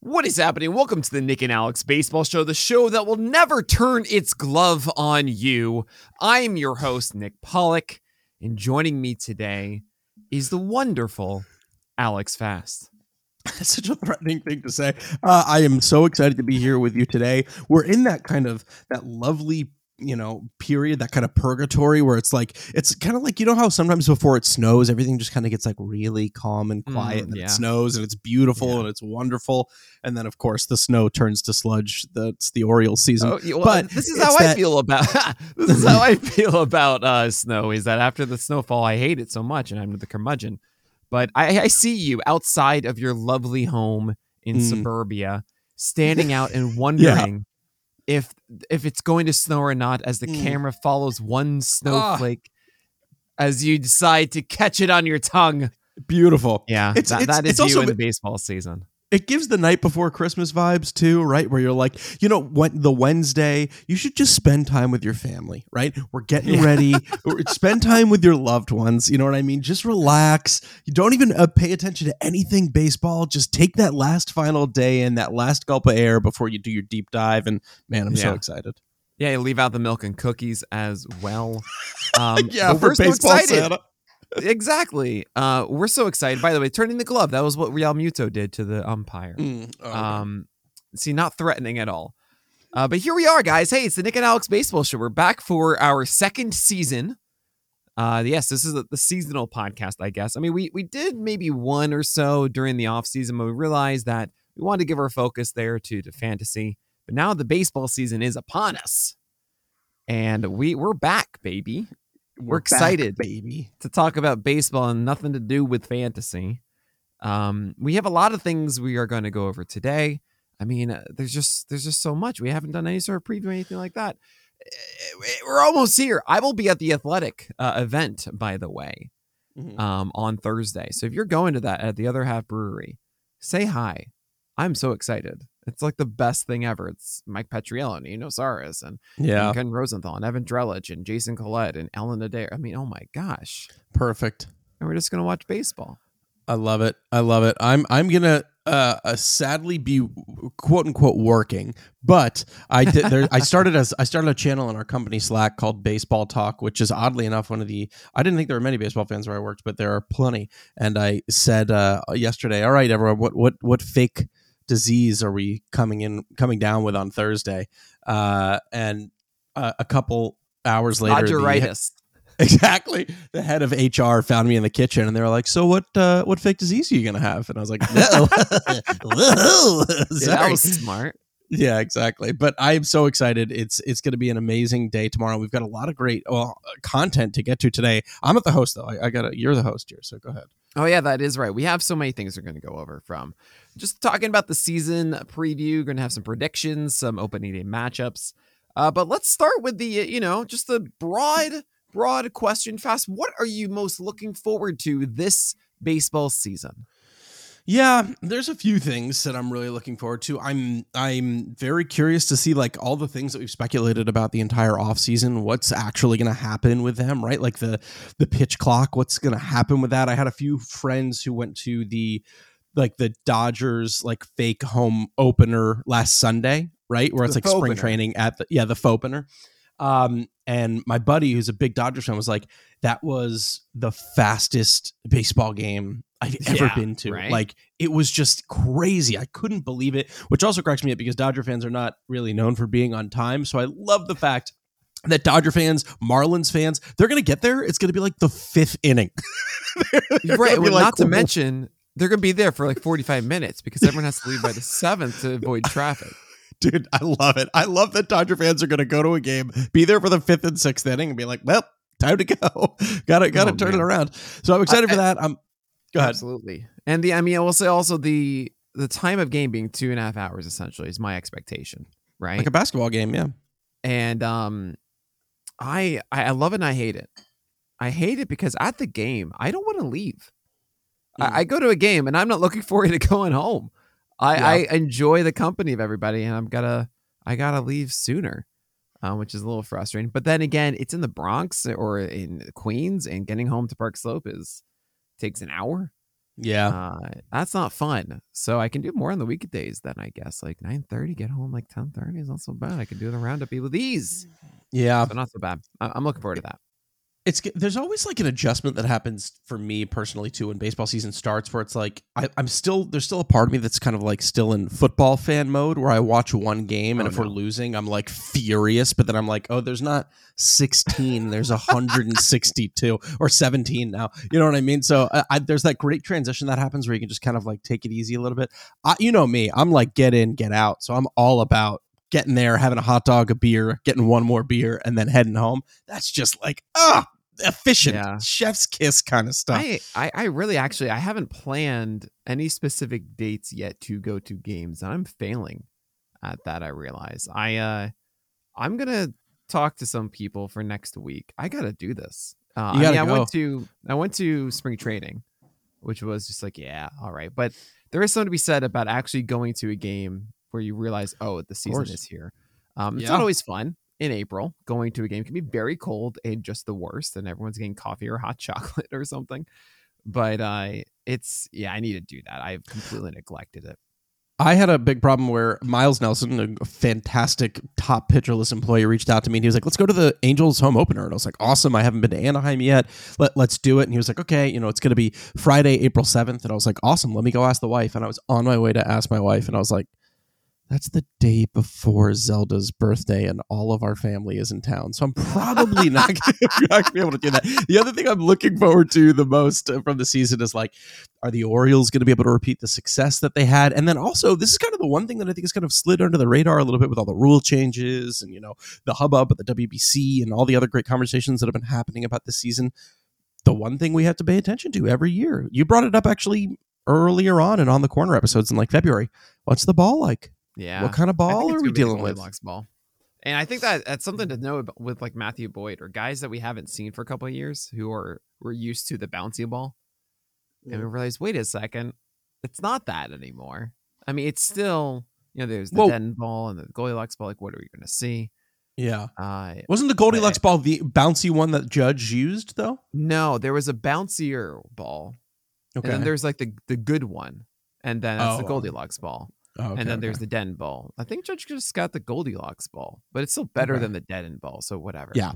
What is happening? Welcome to the Nick and Alex Baseball Show, the show that will never turn its glove on you. I'm your host, Nick Pollack, and joining me today is the wonderful Alex Fast. That's such a threatening thing to say. Uh, I am so excited to be here with you today. We're in that kind of that lovely you know period that kind of purgatory where it's like it's kind of like you know how sometimes before it snows everything just kind of gets like really calm and quiet Mm, and yeah. it snows and it's beautiful Yeah. and it's wonderful and then of course the snow turns to sludge that's the Orioles season Oh, well, but this is how I feel about this is how I feel about uh, snow. Is that after the snowfall, I hate it so much, and I'm the curmudgeon. But I, I see you outside of your lovely home in Mm. suburbia, standing out and wondering if if it's going to snow or not, as the Mm. camera follows one snowflake as you decide to catch it on your tongue. beautiful Yeah, It's- that, it's- that is it's you also in the baseball season. It gives the night before Christmas vibes too, right? Where you're like, you know, when the Wednesday, you should just spend time with your family, right? We're getting Yeah. ready. Spend time with your loved ones. You know what I mean? Just relax. You don't even uh, pay attention to anything baseball. Just take that last final day and that last gulp of air before you do your deep dive. And man, I'm so excited. Yeah, you leave out the milk and cookies as well. Um, yeah, we're so baseball excited. Santa. Exactly. Uh, we're so excited. By the way, turning the glove. That was what Realmuto did to the umpire. Mm, oh, okay. Um, see, not threatening at all. Uh, but here we are, guys. Hey, it's the Nick and Alex Baseball Show. We're back for our second season. Uh, yes, this is the, the seasonal podcast, I guess. I mean, we we did maybe one or so during the off season, but we realized that we wanted to give our focus there to to fantasy. But now the baseball season is upon us, and we we're back, baby we're back, excited. baby. to talk about baseball and nothing to do with fantasy. Um, we have a lot of things we are going to go over today. I mean, uh, there's just there's just so much. We haven't done any sort of preview or anything like that. Eh, We're almost here. I will be at the athletic uh, event, by the way, Mhm. um, on Thursday. So if you're going to that at the Other Half Brewery, say hi. I'm so excited. It's like the best thing ever. It's Mike Petriello and Eno Sarris and Yeah, and Ken Rosenthal and Evan Drellich and Jason Collette and Ellen Adair. I mean, oh my gosh. perfect. And we're just gonna watch baseball. I love it. I love it. I'm I'm gonna uh, uh sadly be quote unquote working, but I did. There, I started as I started a channel in our company Slack called Baseball Talk, which is oddly enough one of the. I didn't think there were many baseball fans where I worked, but there are plenty. And I said uh, yesterday, "All right, everyone, what what what fake disease are we coming in coming down with on Thursday?" Uh, and uh, a couple hours later, the- Exactly. The head of HR found me in the kitchen and they were like, "So what? Uh, what fake disease are you gonna have?" And I was like, "No, Whoa. Yeah, that was smart. Yeah, exactly. But I'm so excited. It's it's going to be an amazing day tomorrow. We've got a lot of great well content to get to today. I'm at the host though. I, I got to You're the host here, so go ahead. Oh yeah, that is right. We have so many things we're gonna go over from just talking about the season preview. Gonna have some predictions, some opening day matchups. Uh, but let's start with the you know just the broad broad question. Fast. What are you most looking forward to this baseball season? Yeah, there's a few things that I'm really looking forward to. I'm I'm very curious to see like all the things that we've speculated about the entire offseason, what's actually going to happen with them, right? Like the the pitch clock, what's going to happen with that? I had a few friends who went to the like the Dodgers like fake home opener last Sunday, right? Where it's The like spring Fopener. training at the yeah, the opener. Um and my buddy who's a big Dodgers fan was like that was the fastest baseball game I've ever Yeah, been to. right? Like it was just crazy. I couldn't believe it, which also cracks me up because Dodger fans are not really known for being on time. So I love the fact that Dodger fans, Marlins fans, they're going to get there. It's going to be like the fifth inning. They're gonna right. Well, like, not to mention they're gonna be there for like forty five minutes because everyone has to leave by the seventh to avoid traffic. Dude, I love it. I love that Dodger fans are going to go to a game, be there for the fifth and sixth inning, and be like, "Well, time to go. got to got to Oh, turn man. it around." So I'm excited I- for that. I'm go ahead. Absolutely. And the I mean I will say also the the time of game being two and a half hours essentially is my expectation. Right. Like a basketball game, yeah. and um I I love it and I hate it. I hate it because at the game, I don't want to leave. I, I go to a game and I'm not looking forward to going home. I, Yeah. I enjoy the company of everybody and I'm gotta I gotta leave sooner. Uh, which is a little frustrating. But then again, it's in the Bronx or in Queens, and getting home to Park Slope is takes an hour. Yeah. Uh, that's not fun. So I can do more on the weekdays then I guess. Like nine thirty, get home like ten thirty is not so bad. I can do the roundup with these. Yeah. So not so bad. I- I'm looking forward to that. It's there's always like an adjustment that happens for me personally too when baseball season starts where it's like I, i'm still there's still a part of me that's kind of like still in football fan mode where i watch one game and Oh, if we're losing i'm like furious but then i'm like oh there's not 16 there's 162 or 17 now. You know what i mean? So I, I, there's that great transition that happens where you can just kind of like take it easy a little bit. I, you know me i'm like get in get out so i'm all about getting there having a hot dog a beer getting one more beer and then heading home. That's just like ah efficient Yeah. chef's kiss kind of stuff I, I I really actually I haven't planned any specific dates yet to go to games. and I'm failing at that. I realize. I uh I'm gonna talk to some people for next week. I gotta do this. Uh, I, mean, gotta I go. went to I went to spring training, which was just like yeah, all right. But there is something to be said about actually going to a game where you realize oh the season is here. Um, it's Yeah. not always fun in April. Going to a game can be very cold and just the worst, and everyone's getting coffee or hot chocolate or something. But uh, it's yeah, I need to do that. I've completely neglected it. I had a big problem where Miles Nelson, a fantastic top Pitcher List employee, reached out to me and he was like, "Let's go to the Angels home opener." And I was like, "Awesome! I haven't been to Anaheim yet. Let Let's do it." And he was like, "Okay, you know, it's going to be Friday, April seventh. And I was like, "Awesome! Let me go ask the wife." And I was on my way to ask my wife, and I was like, "That's the day before Zelda's birthday, and all of our family is in town, so I'm probably not going to be able to do that." The other thing I'm looking forward to the most uh, from the season is like are the Orioles going to be able to repeat the success that they had? And then also, this is kind of the one thing that I think has kind of slid under the radar a little bit with all the rule changes and you know the hubbub at the WBC and all the other great conversations that have been happening about this season. The one thing we have to pay attention to every year. You brought it up actually earlier on and on the corner episodes in like February. What's the ball like? Yeah, What kind of ball are we dealing with? Ball. And I think that that's something to know about, with like Matthew Boyd or guys that we haven't seen for a couple of years who are we're used to the bouncy ball, and we realize, wait a second, it's not that anymore. I mean, it's still you know there's the den ball and the Goldilocks ball. Like, what are we going to see? Yeah. Uh, Wasn't the Goldilocks ball the bouncy one that Judge used though? no, there was a bouncier ball, Okay. and then there's like the the good one, and then that's the Oh. Goldilocks ball. Oh, okay, and then there's the Den ball. I think Judge just got the Goldilocks ball, but it's still better Okay. than the Den ball. So whatever. Yeah.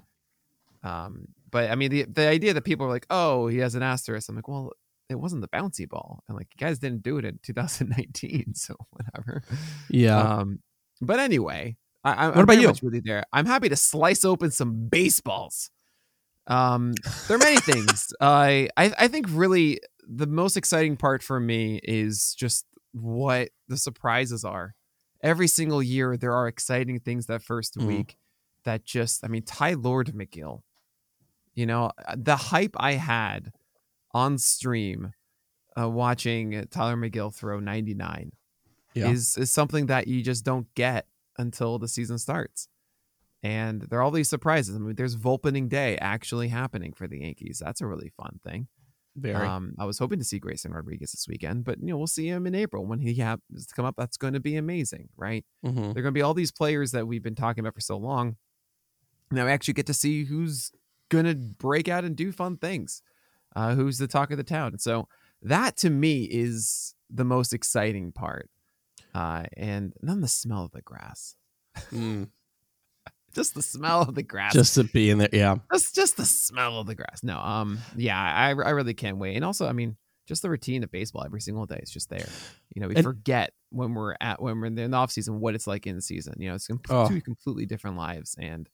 Um, but I mean, the the idea that people are like, oh, he has an asterisk. I'm like, well, it wasn't the bouncy ball, and like you guys didn't do it in 2019, so whatever. yeah. Um, but anyway, I, I, What I'm about you? you there. I'm happy to slice open some baseballs. Um, there are many things. I, I I think really the most exciting part for me is just what the surprises are. Every single year, there are exciting things that 1st Mhm. week that just, I mean, Tylor Megill. You know, uh, the hype I had on stream uh, watching Tylor Megill throw 99 Yeah. is is something that you just don't get until the season starts. And there are all these surprises. I mean, there's Volpening Day actually happening for the Yankees. That's a really fun thing. Very. Um, I was hoping to see Grayson Rodriguez this weekend, but you know we'll see him in April when he happens to come up. That's going to be amazing, right? Mhm. There are going to be all these players that we've been talking about for so long. Now we actually get to see who's going to break out and do fun things. Uh, who's the talk of the town? So that to me is the most exciting part. Uh, and then the smell of the grass, Mm. Just the smell of the grass. Just to be in there. Yeah. just just the smell of the grass. No, um, yeah, I I really can't wait. And also, I mean, just the routine of baseball every single day is just there. You know, we And- forget when we're at when we're in the off season what it's like in the season. You know, it's com- Oh. two completely different lives, and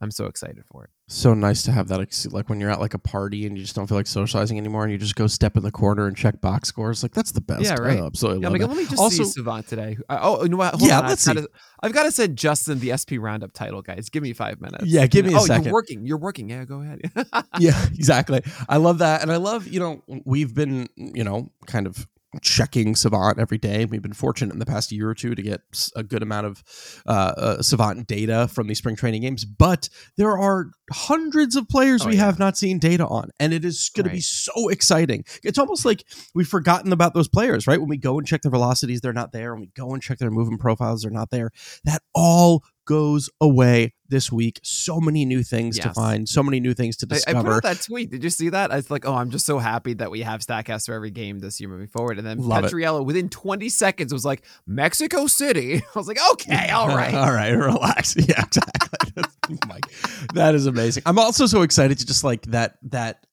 I'm so excited for it. so nice to have that ex- like when you're at like a party and you just don't feel like socializing anymore and you just go step in the corner and check box scores like that's the best Yeah, right. I absolutely Yeah, I'm like, it. let me just Also- see Savant today. Oh, you know what? Yeah, on. let's I've gotta, I've got to send Justin the SP Roundup title, guys. Give me five minutes. Yeah, give me a oh, second. you're working. You're working. Yeah, go ahead. yeah exactly i love that and i love you know we've been you know kind of checking savant every day. We've been fortunate in the past year or two to get a good amount of uh, uh, savant data from these spring training games but there are hundreds of players Oh, we yeah. have not seen data on and it is going to be so exciting. It's almost like we've forgotten about those players right? When we go and check their velocities they're not there. When we go and check their movement profiles they're not there. That all goes away this week. So many new things to find, so many new things to I, I put out that tweet. Did you see that? I was like, oh, I'm just so happy that we have Statcast for every game this year moving forward. And then Love it. Petriello within 20 seconds was like, Mexico City. I was like, okay, all right. all right, relax. Yeah, exactly. Oh Mike, that is amazing. I'm also so excited to just like that that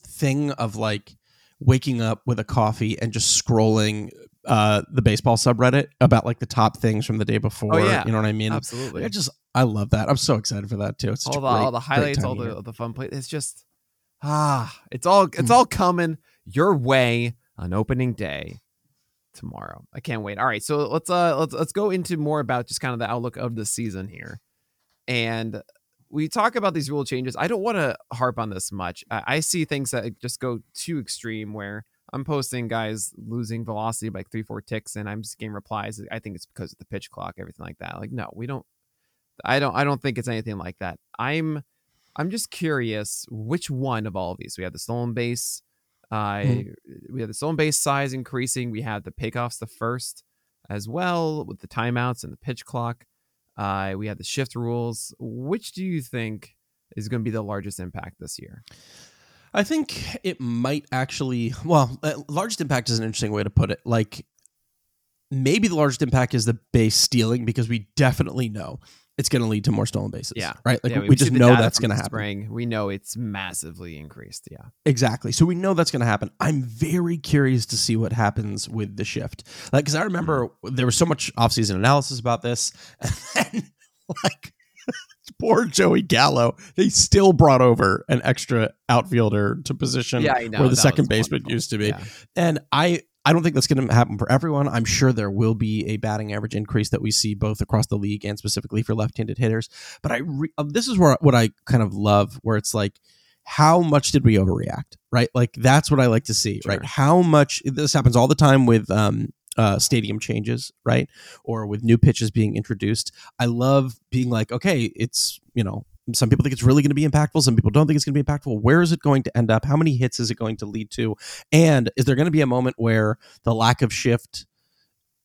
thing of like waking up with a coffee and just scrolling uh the baseball subreddit about like the top things from the day before. Oh, yeah. You know what I mean? Absolutely. I just I love that. I'm so excited for that too. It's all the great- all the highlights, all the all the fun play. It's just ah, it's all it's Mm. all coming your way on opening day tomorrow. I can't wait. All right, so let's uh let's let's go into more about just kind of the outlook of the season here, and we talk about these rule changes. I don't want to harp on this much. I, I see things that just go too extreme where. I'm posting guys losing velocity by like three, four ticks, and I'm just getting replies. I think it's because of the pitch clock, everything like that. Like, no, we don't. I don't. I don't think it's anything like that. I'm. I'm just curious which one of all of these. We have the stolen base. Uh, We have the stolen base size increasing. We have the pickoffs the first as well with the timeouts and the pitch clock. Uh, we have the shift rules. Which do you think is going to be the largest impact this year? I think it might actually. Well, largest impact is an interesting way to put it. Like maybe the largest impact is the base stealing because we definitely know it's going to lead to more stolen bases. Yeah. right. Like Yeah, we, we just know that's going to happen. Spring. We know it's massively increased. Yeah. Exactly. So we know that's going to happen. I'm very curious to see what happens with the shift. Like, because I remember hmm. there was so much offseason analysis about this, and then like poor Joey Gallo, they still brought over an extra outfielder to position Yeah, know. where the second baseman wonderful. used to be. Yeah. And I I don't think that's going to happen for everyone. I'm sure there will be a batting average increase that we see both across the league and specifically for left-handed hitters. But I re- uh, this is where what I kind of love, where it's like, how much did we overreact? Right, like that's what I like to see. Right, how much this happens all the time with um, uh, stadium changes, right, or with new pitches being introduced. I love being like, okay, it's you know some people think it's really going to be impactful. Some people don't think it's going to be impactful. Where is it going to end up? How many hits is it going to lead to? And is there going to be a moment where the lack of shift,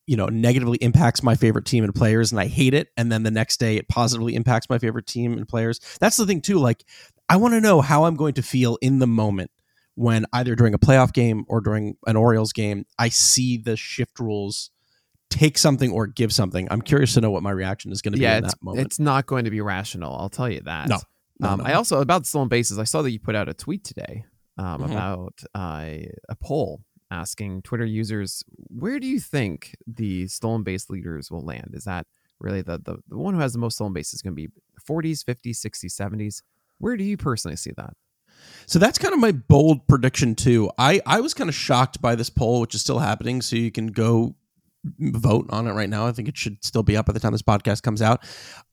you know, negatively impacts my favorite team and players and I hate it? And then the next day it positively impacts my favorite team and players? That's the thing, too. Like, I want to know how I'm going to feel in the moment when either during a playoff game or during an Orioles game, I see the shift rules take something or give something. I'm curious to know what my reaction is going to be Yeah, in it's, that moment. it's not going to be rational. I'll tell you that. No. No, um, no. I also about stolen bases. I saw that you put out a tweet today um, Mhm. about uh, a poll asking Twitter users, "Where do you think the stolen base leaders will land? Is that really the the, the one who has the most stolen bases going to be 40s, 50s, 60s, 70s? Where do you personally see that? So that's kind of my bold prediction too. I I was kind of shocked by this poll, which is still happening. So you can go vote on it right now. I think it should still be up by the time this podcast comes out.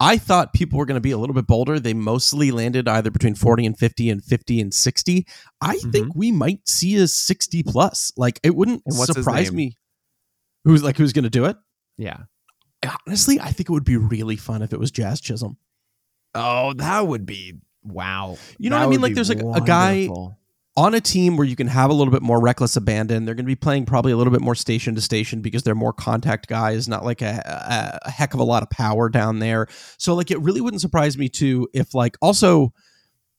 I thought people were going to be a little bit bolder. They mostly landed either between 40 and 50 and 50 and 60. I mm-hmm. think we might see a 60 plus. Like it wouldn't And what's his surprise me. Who's like who's going to do it? Yeah. Honestly, I think it would be really fun if it was Jazz Chisholm. Oh, that would be wow. You know That what I mean? Like there's like a guy on a team where you can have a little bit more reckless abandon. They're going to be playing probably a little bit more station to station because they're more contact guys, not like a, a, a heck of a lot of power down there. So like it really wouldn't surprise me too if like also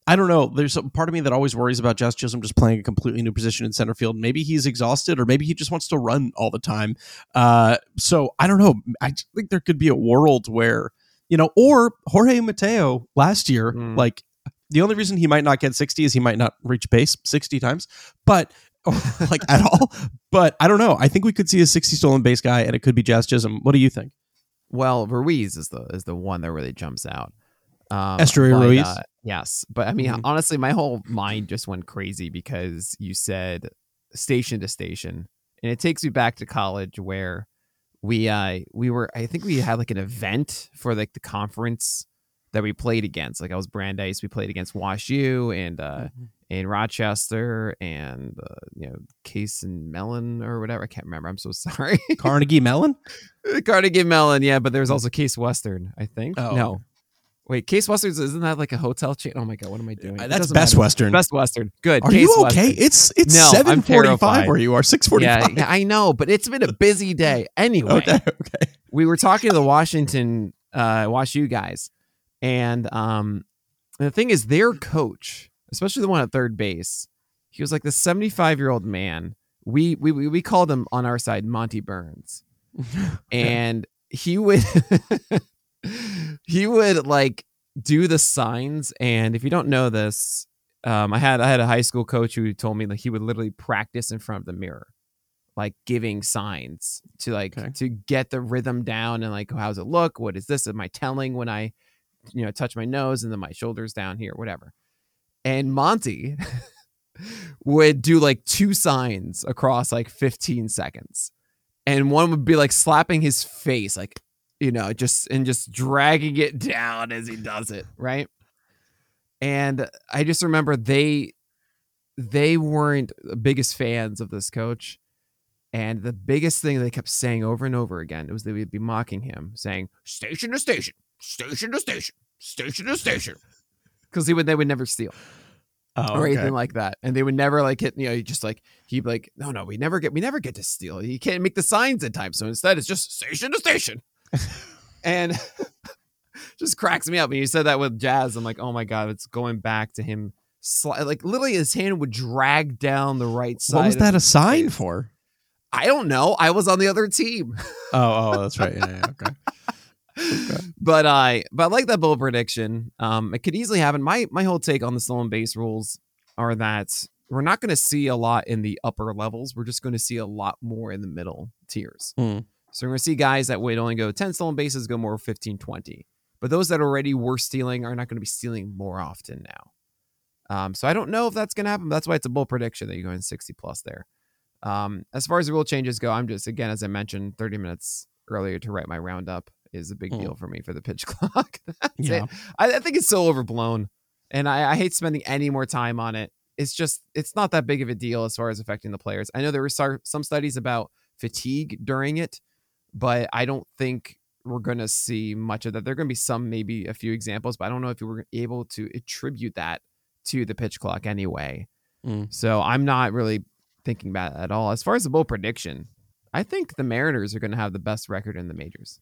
I don't know. There's a part of me that always worries about Jazz Chisholm just playing a completely new position in center field. Maybe he's exhausted, or maybe he just wants to run all the time. Uh, so I don't know. I think there could be a world where you know, or Jorge Mateo last year, Mm. like the only reason he might not get 60 is he might not reach base 60 times, but like at all. But I don't know. I think we could see a 60 stolen base guy, and it could be Jazz Chisholm. What do you think? Well, Ruiz is the is the one that really jumps out. Um, Esteury but, Ruiz? uh, yes, but I mean, Mhm. honestly, my whole mind just went crazy because you said station to station, and it takes me back to college where we uh we were. I think we had like an event for like the conference that we played against. Like I was Brandeis, we played against Wash U and uh and Rochester and uh, you know Case and Mellon or whatever. I can't remember. I'm so sorry. Carnegie Mellon? Carnegie Mellon, yeah, but there's also Case Western, I think. Oh, no. Wait, Case Western isn't that like a hotel chain? Oh my god, what am I doing? Uh, that's Best matter. Western. Best Western. Good. Are Case you okay? Western. It's it's No, seven forty five where you are. Six forty five. yeah, yeah, I know, but it's been a busy day. Anyway, Okay. Okay. we were talking to the Washington uh, watch you guys, and um, the thing is, their coach, especially the one at third base, he was like the 75 year old man. We we we we called him on our side Monty Burns, and he would he would like do the signs. And if you don't know this, um, I had I had a high school coach who told me that he would literally practice in front of the mirror, like giving signs to like Okay. to get the rhythm down and like how's it look? What is this? Am I telling when I, you know, touch my nose and then my shoulders down here, whatever. And Monty would do like two signs across like 15 seconds. And one would be like slapping his face, like, you know, just and just dragging it down as he does it, right? And I just remember they they weren't the biggest fans of this coach. And the biggest thing they kept saying over and over again was they would be mocking him, saying, station to station, station to station, station to station. Because he would they would never steal Oh, or okay. anything like that. And they would never like hit, you know, just like he'd be like, no, no, we never get, we never get to steal. You can't make the signs in time. So instead, it's just station to station. and just cracks me up. When you said that with Jazz, I'm like, oh my god, it's going back to him. Sli- like literally, his hand would drag down the right side. what was that a sign face. for? I don't know. I was on the other team. Oh, oh, oh, that's right. Yeah, yeah, okay. but I but I like that bold prediction. Um, it could easily happen. My my whole take on the stolen base rules are that we're not going to see a lot in the upper levels. We're just going to see a lot more in the middle tiers. Hmm. So we're going to see guys that would only go 10 stolen bases go more 15, 20. But those that already were stealing are not going to be stealing more often now. Um, so I don't know if that's going to happen. That's why it's a bold prediction that you're going 60 plus there. Um, as far as the rule changes go, I'm just again as I mentioned 30 minutes earlier to write my roundup is a big Hmm. deal for me for the pitch clock. Yeah. I, I think it's so overblown, and I, I hate spending any more time on it. It's just it's not that big of a deal as far as affecting the players. I know there were some studies about fatigue during it, but I don't think we're going to see much of that. There are going to be some, maybe a few examples, but I don't know if we were able to attribute that to the pitch clock anyway. Mm. So I'm not really thinking about it at all. As far as the bowl prediction, I think the Mariners are going to have the best record in the majors.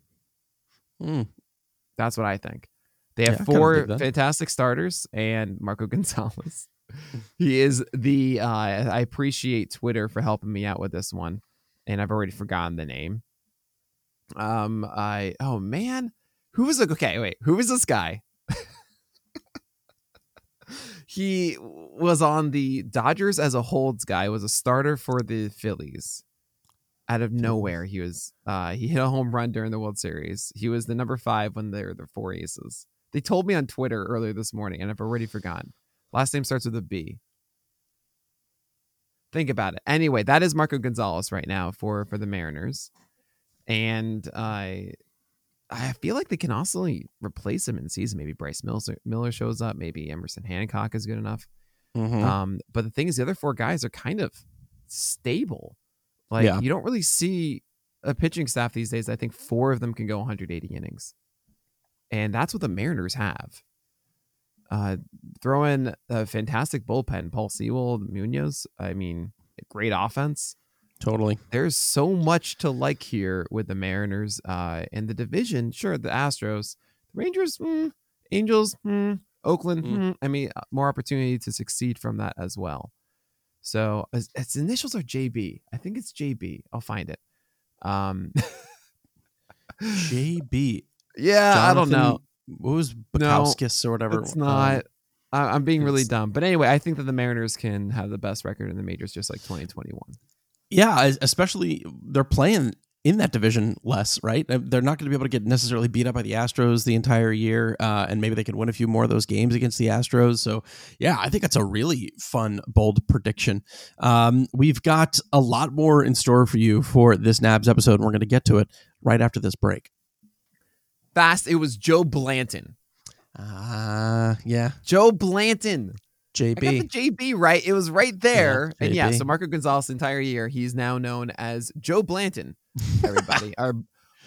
Hmm. That's what I think. They have kinda four fantastic starters and Marco Gonzalez. he is the. Uh, I appreciate Twitter for helping me out with this one, and I've already forgotten the name. Um, I oh man, who was like okay wait who was this guy? he was on the Dodgers as a holds guy. Was a starter for the Phillies. Out of nowhere, he was. Uh, he hit a home run during the World Series. He was the number five when they were the four aces. They told me on Twitter earlier this morning, and I've already forgotten. Last name starts with a B. Think about it. Anyway, that is Marco Gonzalez right now for for the Mariners, and I I feel like they can also replace him in season. Maybe Bryce Mills, Miller shows up. Maybe Emerson Hancock is good enough. Mhm. Um, but the thing is, the other four guys are kind of stable. Like Yeah. you don't really see a pitching staff these days. I think four of them can go 180 innings, and that's what the Mariners have. Uh, throw in a fantastic bullpen, Paul Sewald, Munoz. I mean, great offense. Totally. There's so much to like here with the Mariners. Uh, and the division, sure, the Astros, the Rangers, mm, Angels, mm, Oakland. Mm. mm, I mean, uh, more opportunity to succeed from that as well. So its, initials are JB. I think it's JB. I'll find it. Um, JB. yeah, I don't know. Jonathan- What was Bukowskis or whatever? It's Um, not. I, I'm being really dumb. But anyway, I think that the Mariners can have the best record in the majors, just like 2021. yeah, especially they're playing in that division less, right? Uh, They're not going to be able to get necessarily beat up by the Astros the entire year, uh, and maybe they can win a few more of those games against the Astros. So, yeah, I think that's a really fun, bold prediction. Um, we've got a lot more in store for you for this Nabs episode, and we're going to get to it right after this break. Fast. It was Joe Blanton. Ah, yeah, Joe Blanton. I got the JB. JB right. It was right there. Yeah, and yeah, so Marco Gonzalez entire year, he's now known as Joe Blanton. Everybody. our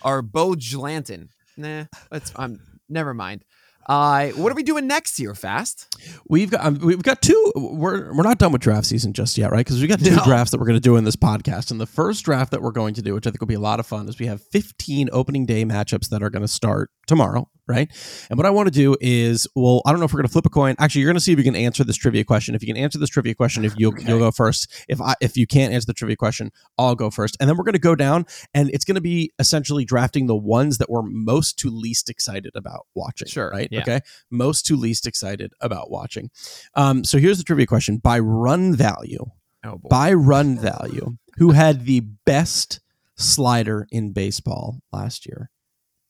our Bo Blanton. Nah, that's I'm never mind. Uh, what are we doing next year, Fast? We've got um, we've got two. We're we're not done with draft season just yet, right? Because we got two No. drafts that we're going to do in this podcast. And the first draft that we're going to do, which I think will be a lot of fun, is we have 15 opening day matchups that are going to start tomorrow, right? And what I want to do is, well, I don't know if we're going to flip a coin. Actually, you're going to see if you can answer this trivia question. If you can answer this trivia question, if you'll Okay. you'll go first. If I if you can't answer the trivia question, I'll go first. And then we're going to go down, and it's going to be essentially drafting the ones that we're most to least excited about watching. Sure, right? yeah. Okay, most to least excited about watching. Um, so here's the trivia question: By run value, Oh by run value, who had the best slider in baseball last year?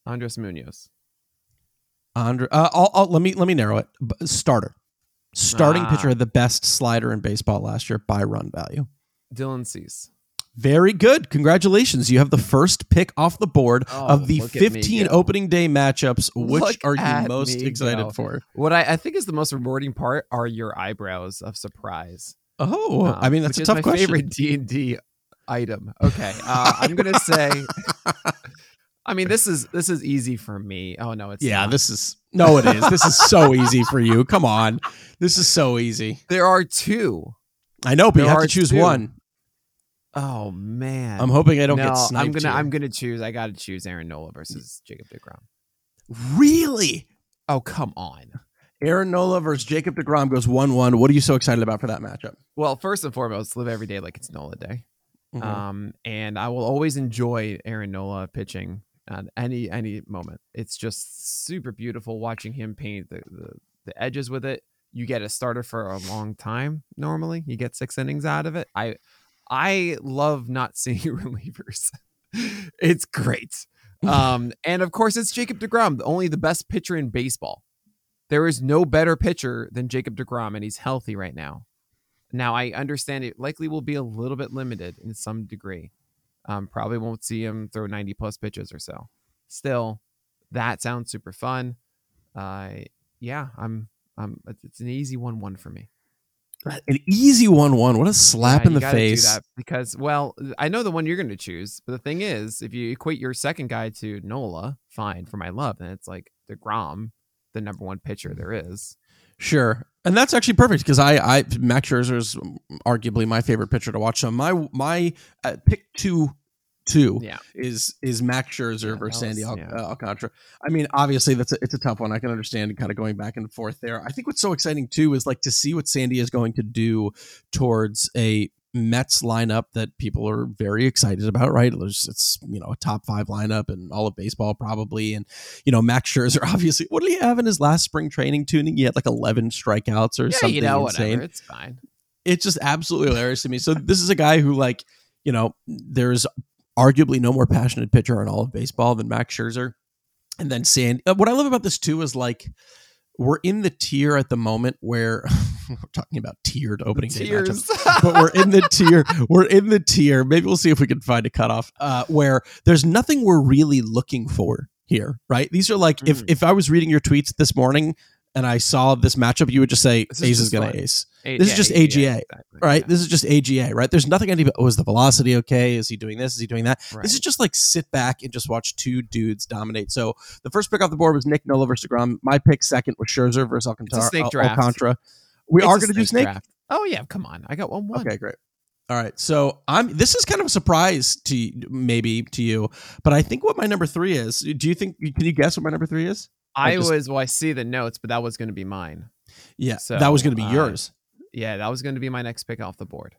Andres Munoz. Andre, uh, I'll, I'll, let me let me narrow it. Starter, starting Ah. pitcher had the best slider in baseball last year by run value. Dylan Cease. Very good. Congratulations. You have the first pick off the board Oh, of the look at me 15 opening day matchups. Which Look are you most excited go. for? What I, I think is the most rewarding part are your eyebrows of surprise. Oh, Um, I mean, that's a tough my question. favorite D and D item. Okay, uh, I'm gonna say. I mean, this is this is easy for me. Oh no, it's yeah, not. this is no, it is. This is so easy for you. Come on, this is so easy. There are two. I know, but There you have to choose two. one. Oh man, I'm hoping I don't no, get sniped. I'm gonna here. I'm gonna choose. I got to choose Aaron Nola versus Jacob Degrom. really. Oh come on. Aaron Nola versus Jacob Degrom goes one-one. What are you so excited about for that matchup? Well, first and foremost, live every day like it's Nola Day. Mhm. Um, and I will always enjoy Aaron Nola pitching at any any moment. It's just super beautiful watching him paint the, the the edges with it. You get a starter for a long time. Normally, you get six innings out of it. I I love not seeing relievers. it's great. Um, and of course, it's Jacob Degrom, the- only the best pitcher in baseball. There is no better pitcher than Jacob Degrom, and he's healthy right now. Now I understand it likely will be a little bit limited in some degree. Um, probably won't see him throw 90 plus pitches or so. Still, that sounds super fun. Uh, yeah, I'm. Um, it's an easy one-one for me. An easy one-one. What a slap Yeah, in the face. that because, well, I know the one you're going to choose, but the thing is, if you equate your second guy to Nola, fine for my love, then it's like Degrom, the number one pitcher there is. Sure, and that's actually perfect because I, I Max Scherzer is arguably my favorite pitcher to watch. So my my uh, pick two two Yeah. is is Max Scherzer Yeah, versus Sandy Al- yeah. uh, Alcantara. I mean, obviously that's a, it's a tough one. I can understand kind of going back and forth there. I think what's so exciting too is like to see what Sandy is going to do towards a Mets lineup that people are very excited about, right? There's it's you know a top five lineup and all of baseball probably, and you know Max Scherzer obviously. What did he have in his last spring training tuning? He had like 11 strikeouts or Yeah, something you know, insane whatever. It's fine. it's just absolutely hilarious to me. So this is a guy who, like, you know, there's arguably no more passionate pitcher in all of baseball than Max Scherzer. And then Sandy. uh, What I love about this too is like we're in the tier at the moment where we're talking about tiered opening day matchups but we're in the tier. We're in the tier. Maybe we'll see if we can find a cutoff uh, where there's nothing we're really looking for here, right? These are like if Mm. if I was reading your tweets this morning and I saw this matchup, you would just say This Ace is going to ace, A- This is just yeah, AGA, exactly, right? yeah. This is just AGA, right? There's nothing I need. Oh, is the velocity okay? Is he doing this? Is he doing that? Right. This is just like sit back and just watch two dudes dominate. So the first pick off the board was Nick Nola versus Degrom. My pick second was Scherzer versus Alcantara. snake Al- draft. Alcantara. We It's are going to do snake. draft. Oh yeah, come on. I got one one. Okay, great. All right, so I'm. This is kind of a surprise to maybe to you, but I think what my number three is. Do you think? Can you guess what my number three is? I I just- was well. I see the notes, but that was going to be mine. Yeah, So, that was going to be uh, yours. Yeah, that was going to be my next pick off the board.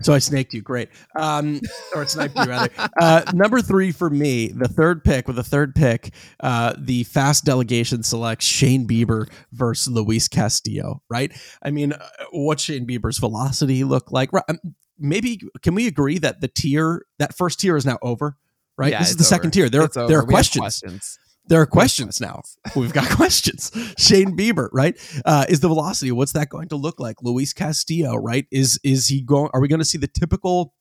So I snaked you. Great. Um, or sniped you rather. Uh, number three for me, the third pick with the third pick, uh, the fast delegation selects Shane Bieber versus Luis Castillo. Right. I mean, uh, what's Shane Bieber's velocity look like? Right. um, Maybe can we agree that the tier, that first tier, is now over? Right. Yeah, this is the second tier. There, there are questions. questions. There are questions now. We've got questions. Shane Bieber, right? Uh, is the velocity? What's that going to look like? Luis Castillo, right? Is is he going? Are we going to see the typical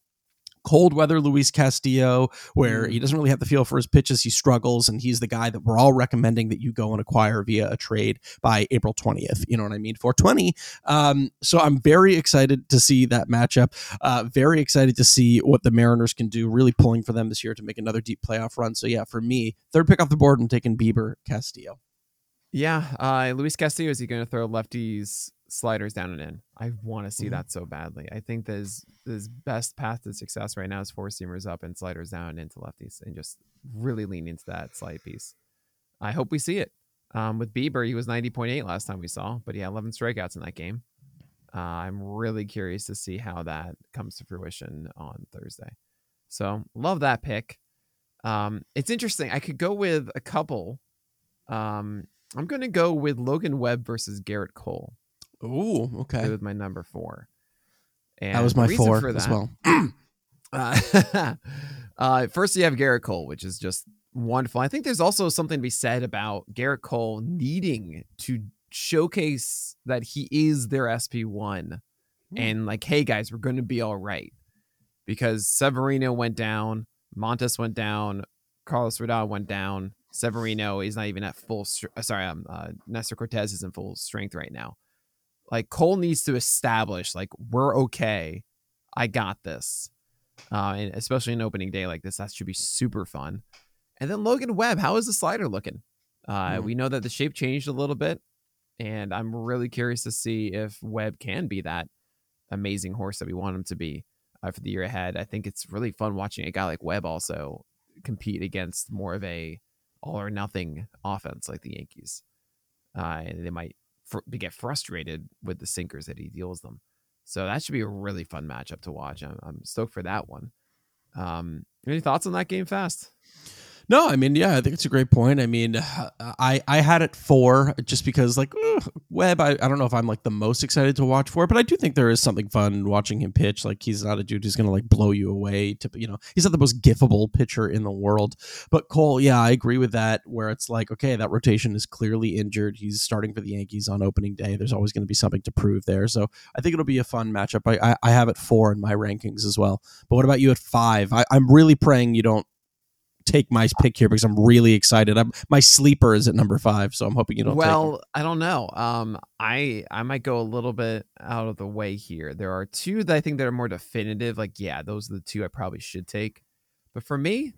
cold weather Luis Castillo, where Mm. he doesn't really have the feel for his pitches? He struggles, and he's the guy that we're all recommending that you go and acquire via a trade by April twentieth. You know what I mean? Four twenty. Um, so I'm very excited to see that matchup. Uh, very excited to see what the Mariners can do. Really pulling for them this year to make another deep playoff run. So yeah, for me, third pick off the board, I'm taking Bieber Castillo. Yeah, uh, Luis Castillo is he going to throw lefties sliders down and in? I want to see Mhm. that so badly. I think that his his best path to success right now is four seamers up and sliders down and into lefties, and just really lean into that slide piece. I hope we see it. Um, with Bieber, he was ninety point eight last time we saw, but he had eleven strikeouts in that game. Uh, I'm really curious to see how that comes to fruition on Thursday. So love that pick. Um, it's interesting. I could go with a couple. Um, I'm going to go with Logan Webb versus Gerrit Cole Ooh, okay. with my number four. And That was my four for as well. Uh, uh, first, you have Gerrit Cole, which is just wonderful. I think there's also something to be said about Gerrit Cole needing to showcase that he is their SP1 Hmm. and, like, hey, guys, we're going to be all right. Because Severino went down, Montas went down, Carlos Rodon went down. Severino is not even at full. uh, Sorry, um, uh, Nestor Cortes is in full strength right now. Like Cole needs to establish, like we're okay. I got this, uh, and especially an opening day like this, that should be super fun. And then Logan Webb, how is the slider looking? Uh, Hmm. We know that the shape changed a little bit, and I'm really curious to see if Webb can be that amazing horse that we want him to be uh, for the year ahead. I think it's really fun watching a guy like Webb also compete against more of a all or nothing offense like the Yankees. Uh, and they might fr- get frustrated with the sinkers that he deals them. So that should be a really fun matchup to watch. I'm, I'm stoked for that one. Um, any thoughts on that game fast? No, I mean, yeah, I think it's a great point. I mean, uh, I I had it four just because like ugh, Webb. I, I don't know if I'm like the most excited to watch for, but I do think there is something fun watching him pitch. Like he's not a dude who's gonna like blow you away. To you know, he's not the most gifable pitcher in the world. But Cole, yeah, I agree with that. Where it's like, okay, that rotation is clearly injured. He's starting for the Yankees on opening day. There's always going to be something to prove there. So I think it'll be a fun matchup. I I, I have it four in my rankings as well. But what about you at five? I, I'm really praying you don't take my pick here because I'm really excited. I'm, my sleeper is at number five, so I'm hoping you don't. well, I don't know. Um, I I might go a little bit out of the way here. There are two that I think that are more definitive. Like, yeah, those are the two I probably should take. But for me,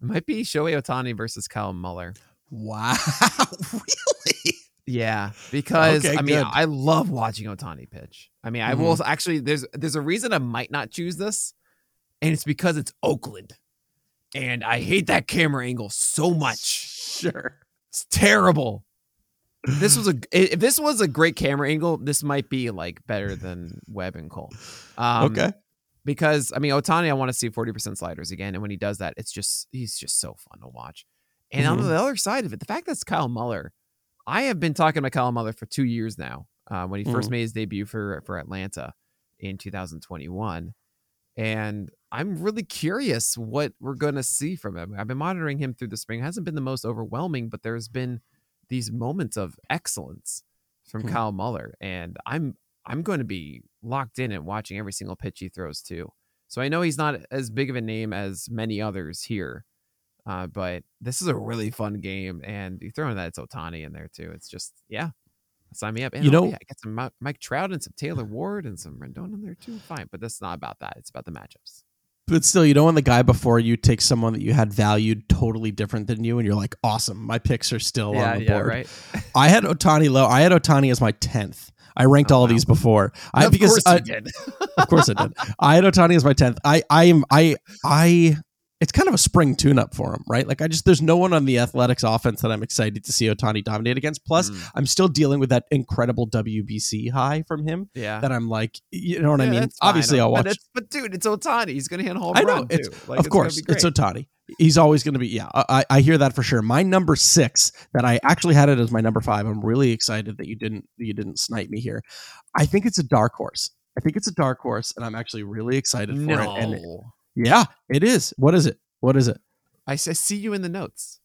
it might be Shohei Ohtani versus Kyle Muller. wow, really? Yeah, because Okay, I mean, good. I love watching Ohtani pitch. I mean, I will actually. There's there's a reason I might not choose this, and it's because it's Oakland, and I hate that camera angle so much. Sure. It's terrible. This was a if this was a great camera angle, this might be like better than Webb and Cole. Um, okay. because I mean Ohtani, I want to see forty percent sliders again, and when he does that, it's just he's just so fun to watch. And on Mhm. the other side of it, the fact that's Kyle Muller, I have been talking about Kyle Muller for two years now. Uh, when he first Mhm. made his debut for for Atlanta in 2021, and I'm really curious what we're going to see from him. I've been monitoring him through the spring. It hasn't been the most overwhelming, but there's been these moments of excellence from Hmm. Kyle Muller, and I'm I'm going to be locked in and watching every single pitch he throws too. So I know he's not as big of a name as many others here, uh, but this is a really fun game, and you throw in that it's Ohtani in there too. It's just yeah, sign me up. And You oh, know- yeah, I got some Mike Trout and some Taylor Ward and some Rendon in there too. Fine, but that's not about that. It's about the matchups. But still, you know, when the guy before you takes someone that you had valued totally different than you, and you're like, awesome, my picks are still on the board. right. I had Ohtani low. I had Ohtani as my tenth. I ranked Oh, all wow. these before. I of because course I, you did. of course I did. I had Ohtani as my tenth. I I am I I. It's kind of a spring tune-up for him, right? Like I just there's no one on the Athletics offense that I'm excited to see Ohtani dominate against. Plus, Mm, I'm still dealing with that incredible WBC high from him yeah. that I'm like, you know what I mean? Obviously, I'll But watch. it's- But, dude, it's Ohtani. He's gonna hit a home I know, it's- too. Like, of it's course, it's. Ohtani. He's always going to be. Yeah, I, I hear that for sure. My number six that I actually had it as my number five. I'm really excited that you didn't you didn't snipe me here. I think it's a dark horse. I think it's a dark horse, and I'm actually really excited for it. And No, yeah, it is. What is it? What is it? I, see you in the notes.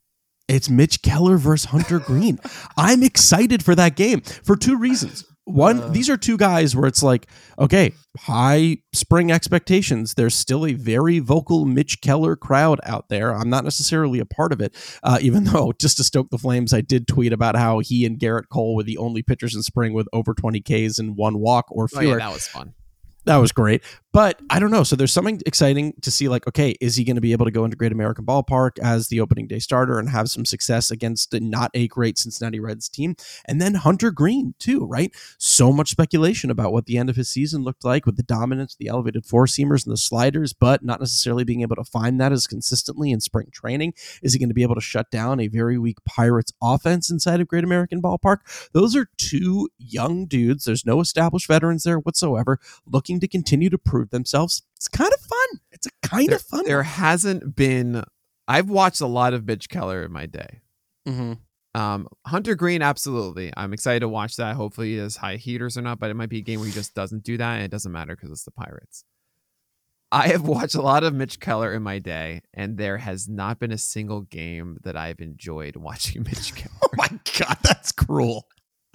It's Mitch Keller versus Hunter Greene. I'm excited for that game for two reasons. One, Uh. these are two guys where it's like, okay, high spring expectations. There's still a very vocal Mitch Keller crowd out there. I'm not necessarily a part of it, uh, even though just to stoke the flames, I did tweet about how he and Gerrit Cole were the only pitchers in spring with over 20 Ks and one walk or Oh fewer yeah, that was fun. that was great. But I don't know. So there's something exciting to see. Like, okay, is he going to be able to go into Great American Ballpark as the opening day starter and have some success against not a great Cincinnati Reds team? And then Hunter Greene too, right? So much speculation about what the end of his season looked like with the dominance, the elevated four seamers and the sliders, but not necessarily being able to find that as consistently in spring training. Is he going to be able to shut down a very weak Pirates offense inside of Great American Ballpark? Those are two young dudes. There's no established veterans there whatsoever, looking to continue to prove themselves. It's kind of fun. It's a kind there, of fun. There hasn't been. I've watched a lot of Mitch Keller in my day. Mm-hmm. Um, Hunter Greene, absolutely. I'm excited to watch that. Hopefully, he has high heaters or not, but it might be a game where he just doesn't do that, and it doesn't matter because it's the Pirates. I have watched a lot of Mitch Keller in my day, and there has not been a single game that I've enjoyed watching Mitch Keller. oh my god, that's cruel.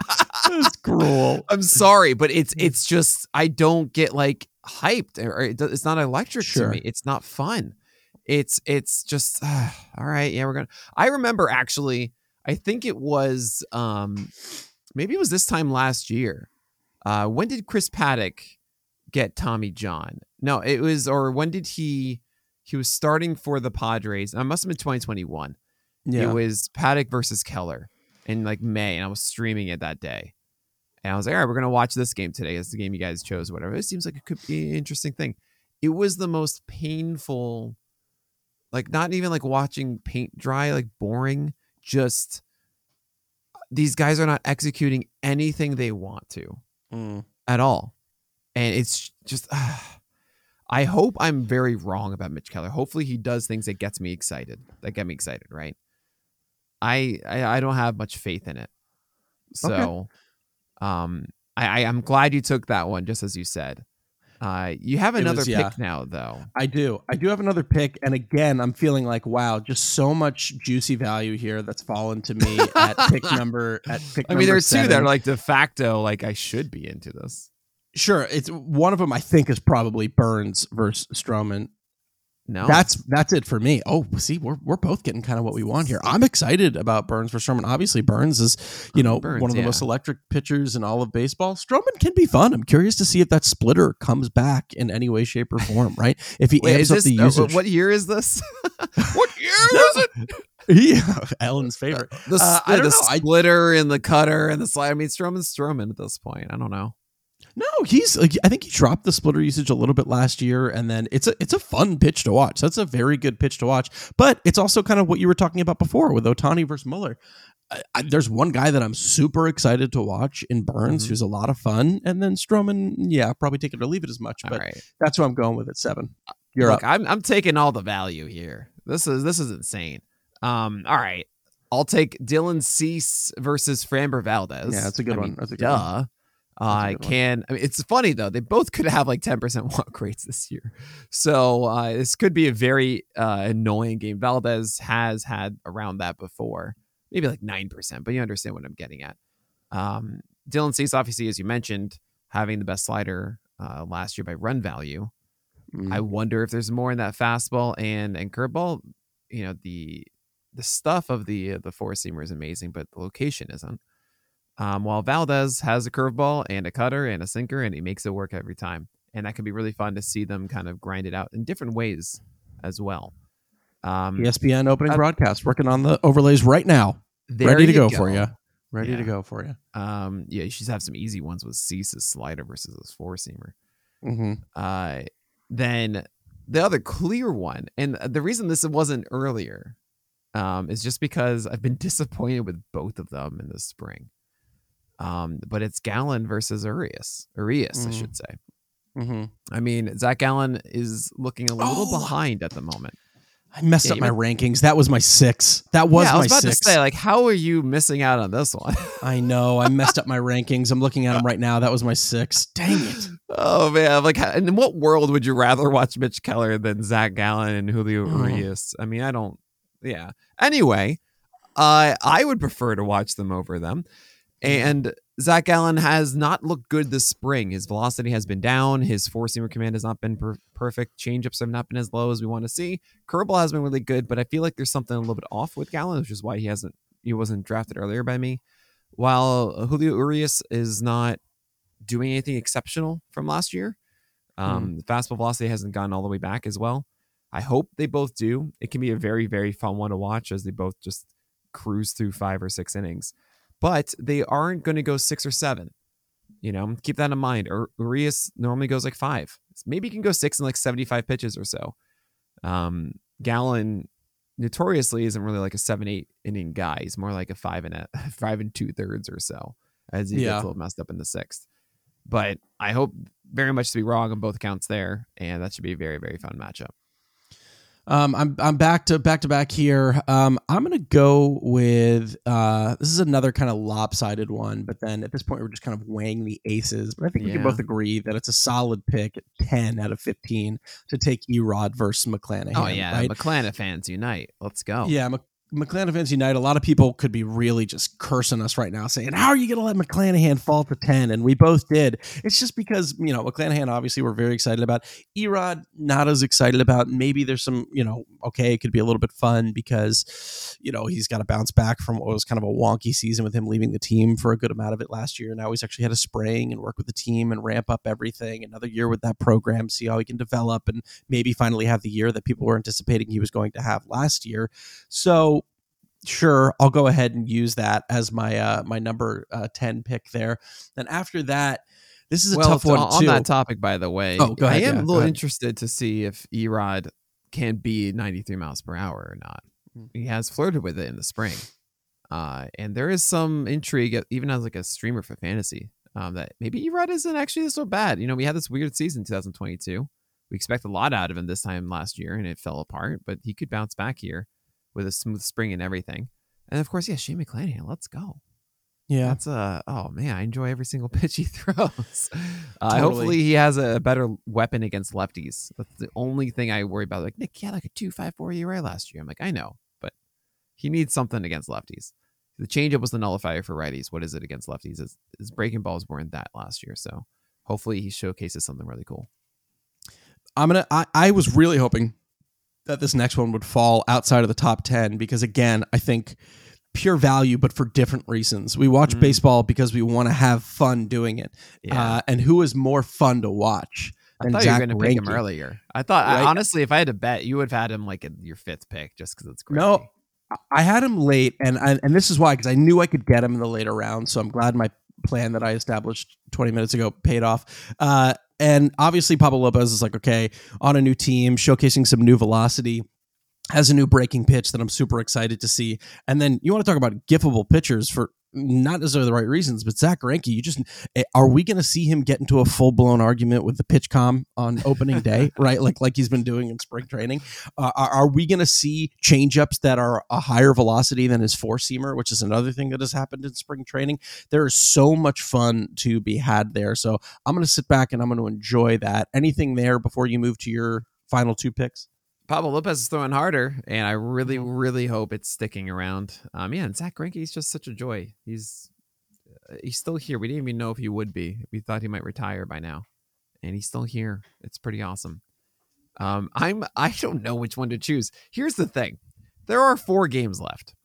that's cruel. I'm sorry, but it's it's just I don't get like hyped or it's not electric sure. to me. It's not fun. It's it's just uh, all right. Yeah, we're gonna. I remember actually. I think it was um maybe it was this time last year. Uh, when did Chris Paddack get Tommy John? No, it was or when did he? He was starting for the Padres. I must have been 2021. Yeah. It was Paddack versus Keller in like May, and I was streaming it that day. And I was like, all right, we're gonna watch this game today. It's the game you guys chose, whatever. It seems like it could be an interesting thing. It was the most painful, like not even like watching paint dry, like boring. Just these guys are not executing anything they want to mm. at all, and it's just. Uh, I hope I'm very wrong about Mitch Keller. Hopefully, he does things that gets me excited, that get me excited, right? I, I, I don't have much faith in it. So, okay. Um, I, I am glad you took that one, just as you said. Uh, you have another was, pick yeah. now, though. I do. I do have another pick, and again, I'm feeling like, wow, just so much juicy value here that's fallen to me at pick number. At pick. I mean, there's two that are like de facto, like I should be into this. Sure, it's one of them. I think is probably Burnes versus Stroman. No, that's that's it for me. Oh, see, we're we're both getting kind of what we want here. I'm excited about Burnes for Stroman. Obviously, Burnes is you know Burnes, one of the yeah. most electric pitchers in all of baseball. Stroman can be fun. I'm curious to see if that splitter comes back in any way, shape, or form. Right? If he Wait, amps up the uh, usage. Uh, what year is this? what year is it? Yeah, Ellen's favorite. The, uh, I don't the splitter and the cutter and the slide. I mean, Stroman's Stroman at this point. I don't know. No, he's like I think he dropped the splitter usage a little bit last year, and then it's a it's a fun pitch to watch. That's a very good pitch to watch, but it's also kind of what you were talking about before with Ohtani versus Muller. I, I, there's one guy that I'm super excited to watch in Burnes, mm-hmm. who's a lot of fun, and then Stroman, yeah, probably take it or leave it as much, but right. that's what I'm going with at seven. You're Look, up. I'm I'm taking all the value here. This is this is insane. Um, all right. I'll take Dylan Cease versus Framber Valdez. Yeah, that's a good I one. Mean, that's a good duh. one. I can. I mean, it's funny though. They both could have like ten percent walk rates this year, so uh, this could be a very uh, annoying game. Valdez has had around that before, maybe like nine percent, but you understand what I'm getting at. Um, Dylan Cease, obviously, as you mentioned, having the best slider uh, last year by run value. Mm. I wonder if there's more in that fastball and and curveball. You know the the stuff of the the four seamer is amazing, but the location isn't. Um, while Valdez has a curveball and a cutter and a sinker, and he makes it work every time. And that can be really fun to see them kind of grind it out in different ways as well. Um, ESPN opening uh, broadcast, working on the overlays right now. Ready to go, go, for you. Ready yeah. to go for you. Um, yeah, you should have some easy ones with Cease's slider versus his four seamer. Mm-hmm. Uh, then the other clear one, and the reason this wasn't earlier, um, is just because I've been disappointed with both of them in the spring. Um, but it's Gallen versus Urias. Urias, mm. I should say. Mm-hmm. I mean, Zach Gallen is looking a little oh. behind at the moment. I messed yeah, up my rankings. That was my six. That was yeah, I was about six. to say, like, how are you missing out on this one? I know. I messed up my rankings. I'm looking at them right now. That was my six. Dang it. Oh man! Like, in what world would you rather watch Mitch Keller than Zach Gallen and Julio oh. Urias? I mean, I don't. Yeah. Anyway, uh, I would prefer to watch them over them. Mm-hmm. And Zach Gallen has not looked good this spring. His velocity has been down. His four seamer command has not been per- perfect. Changeups have not been as low as we want to see. Curveball has been really good, but I feel like there's something a little bit off with Gallen, which is why he hasn't he wasn't drafted earlier by me. While Julio Urias is not doing anything exceptional from last year, Um, The fastball velocity hasn't gone all the way back as well. I hope they both do. It can be a very, very fun one to watch as they both just cruise through five or six innings. But they aren't going to go six or seven. You know, keep that in mind. Ur- Urias normally goes like five. Maybe he can go six in like 75 pitches or so. Um, Gallen notoriously isn't really like a seven, eight inning guy. He's more like a five and a five and two thirds or so as he Yeah. gets a little messed up in the sixth. But I hope very much to be wrong on both accounts there, and that should be a very, very fun matchup. Um, I'm I'm back to back to back here. Um, I'm gonna go with uh, this is another kind of lopsided one, but then at this point we're just kind of weighing the aces. But I think we can both agree that it's a solid pick at 10 out of 15 to take Erod versus McClanahan. oh yeah, right? McClanahan fans unite. Let's go. Yeah, Mc- McClanahan fans unite. A lot of people could be really just cursing us right now, saying, "How are you going to let McClanahan fall to 10? And we both did. It's just because you know McClanahan. Obviously, we're very excited about. Erod, not as excited about. Maybe there's some, you know, okay, it could be a little bit fun because you know he's got to bounce back from what was kind of a wonky season with him leaving the team for a good amount of it last year. Now he's actually had a spring and work with the team and ramp up everything. Another year with that program, see how he can develop and maybe finally have the year that people were anticipating he was going to have last year. So sure, I'll go ahead and use that as my uh, my number uh, ten pick there. Then after that, this is a well, tough to- one on too. that topic, by the way, Oh, ahead, I am yeah, a little interested to see if Erod can be 93 miles per hour or not. Mm. He has flirted with it in the spring, uh, and there is some intrigue, even as like a streamer for fantasy, um, that maybe Erod isn't actually so bad. You know, we had this weird season 2022. We expect a lot out of him this time last year, and it fell apart. But he could bounce back here with a smooth spring and everything. And of course, yeah, Shane McClanahan, let's go. yeah, That's a oh man, I enjoy every single pitch he throws. Uh, Totally. Hopefully, he has a better weapon against lefties. That's the only thing I worry about. Like Nick, he had like a two five four ERA last year. I'm like, I know, but he needs something against lefties. The changeup was the nullifier for righties. What is it against lefties? His, his breaking balls weren't that last year, so hopefully he showcases something really cool. I'm gonna. I, I was really hoping that this next one would fall outside of the top ten because again, I think pure value, but for different reasons. We watch Mhm. baseball because we want to have fun doing it. Yeah, Uh, and who is more fun to watch I thought you were going to pick him earlier. I thought I, honestly, if I had to bet, you would have had him like in your fifth pick, just because it's great. No, I had him late, and and, and this is why because I knew I could get him in the later round. So I'm glad my plan that I established 20 minutes ago paid off. Uh, and obviously, Pablo Lopez is like okay on a new team, showcasing some new velocity. Has a new breaking pitch that I'm super excited to see. And then you want to talk about giftable pitchers for not necessarily the right reasons, but Zack Greinke, you just eh, are we going to see him get into a full blown argument with the PitchCom on opening day, right? Like like he's been doing in spring training. Uh, are, are we going to see change ups that are a higher velocity than his four seamer, which is another thing that has happened in spring training? There is so much fun to be had there. So I'm going to sit back and I'm going to enjoy that. Anything there before you move to your final two picks? Pablo Lopez is throwing harder, and I really, Mhm. really hope it's sticking around. Um, yeah, and Zack Greinke is just such a joy. He's uh, he's still here. We didn't even know if he would be. We thought he might retire by now, and he's still here. It's pretty awesome. Um, I'm I don't know which one to choose. Here's the thing: there are four games left,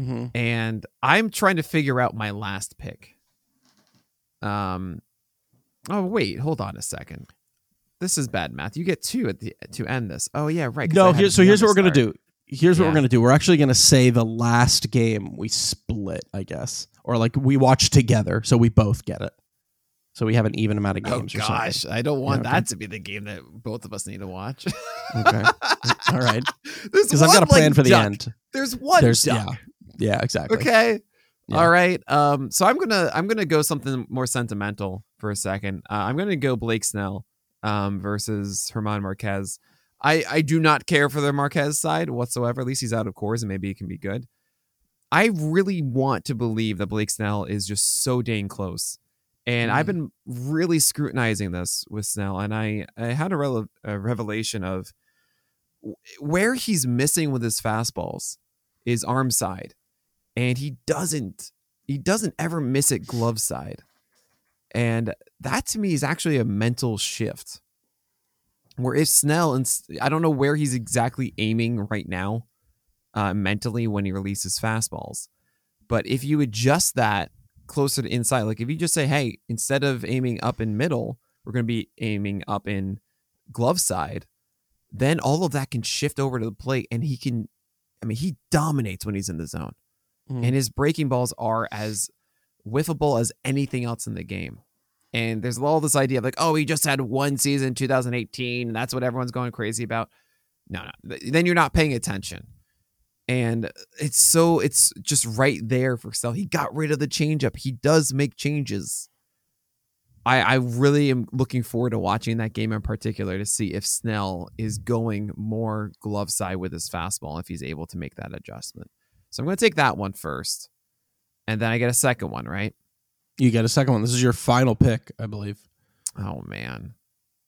Mm-hmm. and I'm trying to figure out my last pick. Um, oh wait, hold on a second. This is bad math. You get two at the to end this. Oh yeah, right. No, here, so here's what we're going to start. do. Here's what we're going to do. We're actually going to say the last game we split, I guess, or like we watch together, so we both get it. So we have an even amount of Oh games. or gosh, I don't want Yeah, that to be the game that both of us need to watch. Okay. All right. Because I've got a one, like, plan for the duck. end. There's one There's duck. yeah, yeah, exactly. Okay. Yeah. All right. Um. So I'm gonna I'm gonna go something more sentimental for a second. Uh, I'm gonna go Blake Snell, um, versus Germán Marquez. I I do not care for the Marquez side whatsoever. At least he's out of course, and maybe it can be good. I really want to believe that Blake Snell is just so dang close. And I've Mm. been really scrutinizing this with Snell, and I, I had a, rele- a revelation of where he's missing with his fastballs is arm side, and he doesn't he doesn't ever miss it glove side, and that to me is actually a mental shift. Where if Snell and I don't know where he's exactly aiming right now, uh, mentally when he releases fastballs, but if you adjust that closer to inside, like if you just say, hey, instead of aiming up in middle, we're going to be aiming up in glove side, then all of that can shift over to the plate and he can I mean, he dominates when he's in the zone. Mhm. And his breaking balls are as whiffable as anything else in the game. And there's all this idea of like, oh, he just had one season, 2018, and that's what everyone's going crazy about. No, no. Then you're not paying attention. And it's so it's just right there for Snell. He got rid of the changeup. He does make changes. I, I really am looking forward to watching that game in particular to see if Snell is going more glove side with his fastball, if he's able to make that adjustment. So I'm going to take that one first. And then I get a second one, right? You get a second one. This is your final pick, I believe. Oh, man.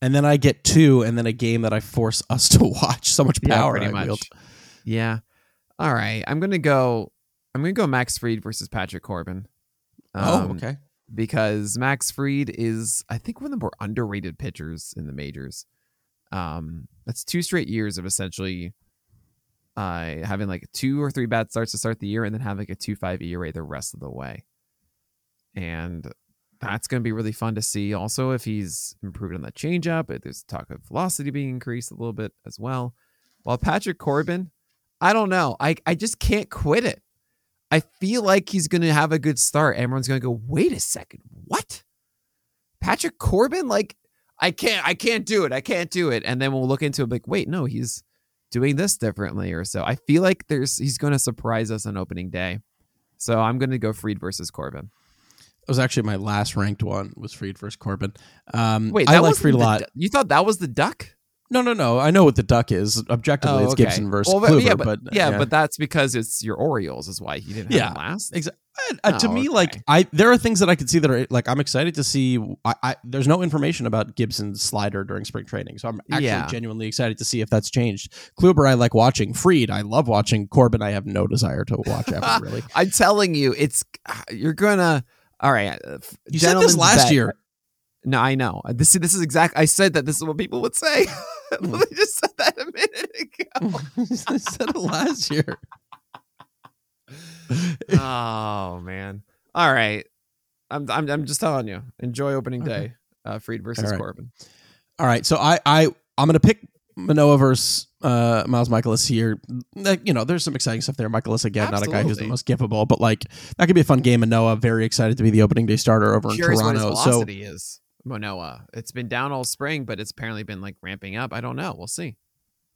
And then I get two, and then a game that I force us to watch. So much power, pretty I much. Yeah. All right. I'm going to go. I'm to go Max Fried versus Patrick Corbin. oh, Um, okay. because Max Fried is, I think, one of the more underrated pitchers in the majors. Um, that's two straight years of essentially uh, having like two or three bad starts to start the year and then have like a 2 5 ERA the rest of the way. And that's going to be really fun to see. Also, if he's improved on the changeup, there's talk of velocity being increased a little bit as well. While Patrick Corbin, I don't know. I, I just can't quit it. I feel like he's going to have a good start. Everyone's going to go, wait a second, what? Patrick Corbin? Like, I can't, I can't do it. I can't do it. And then we'll look into it, like, wait, no, he's doing this differently or so. I feel like there's he's going to surprise us on opening day. So I'm going to go Fried versus Corbin. It was actually my last ranked one was Fried versus Corbin. Um, Wait, I like Fried a lot. du- You thought that was the duck? No, no, no. I know what the duck is. Objectively, Oh, it's okay. Gibson versus Well, but- Kluber, yeah, but, but, yeah, but that's because it's your Orioles is why he didn't have Yeah. last. Exa- uh, to Oh, me, okay. like I, there are things that I could see that are like I'm excited to see. I, I there's no information about Gibson's slider during spring training, so I'm actually Yeah. genuinely excited to see if that's changed. Kluber, I like watching. Fried, I love watching. Corbin, I have no desire to watch ever really. I'm telling you, it's you're gonna. All right, uh, You said this last bet. year. No, I know. Uh, This this is exact. I said that this is what people would say. Hmm. they just said that a minute ago. I said it last year. oh man. All right. I'm I'm I'm just telling you. Enjoy opening Okay. day. Uh, Fried versus All right. Corbin. All right, so I I I'm gonna pick Manoah versus uh, Miles Mikolas here. Like, you know, there's some exciting stuff there. Mikolas again, not a guy who's the most giftable, but like that could be a fun game. Manoah, very excited to be the opening day starter over in Curious what his Toronto. So is. Manoah. It's been down all spring, but it's apparently been like ramping up. I don't know. We'll see.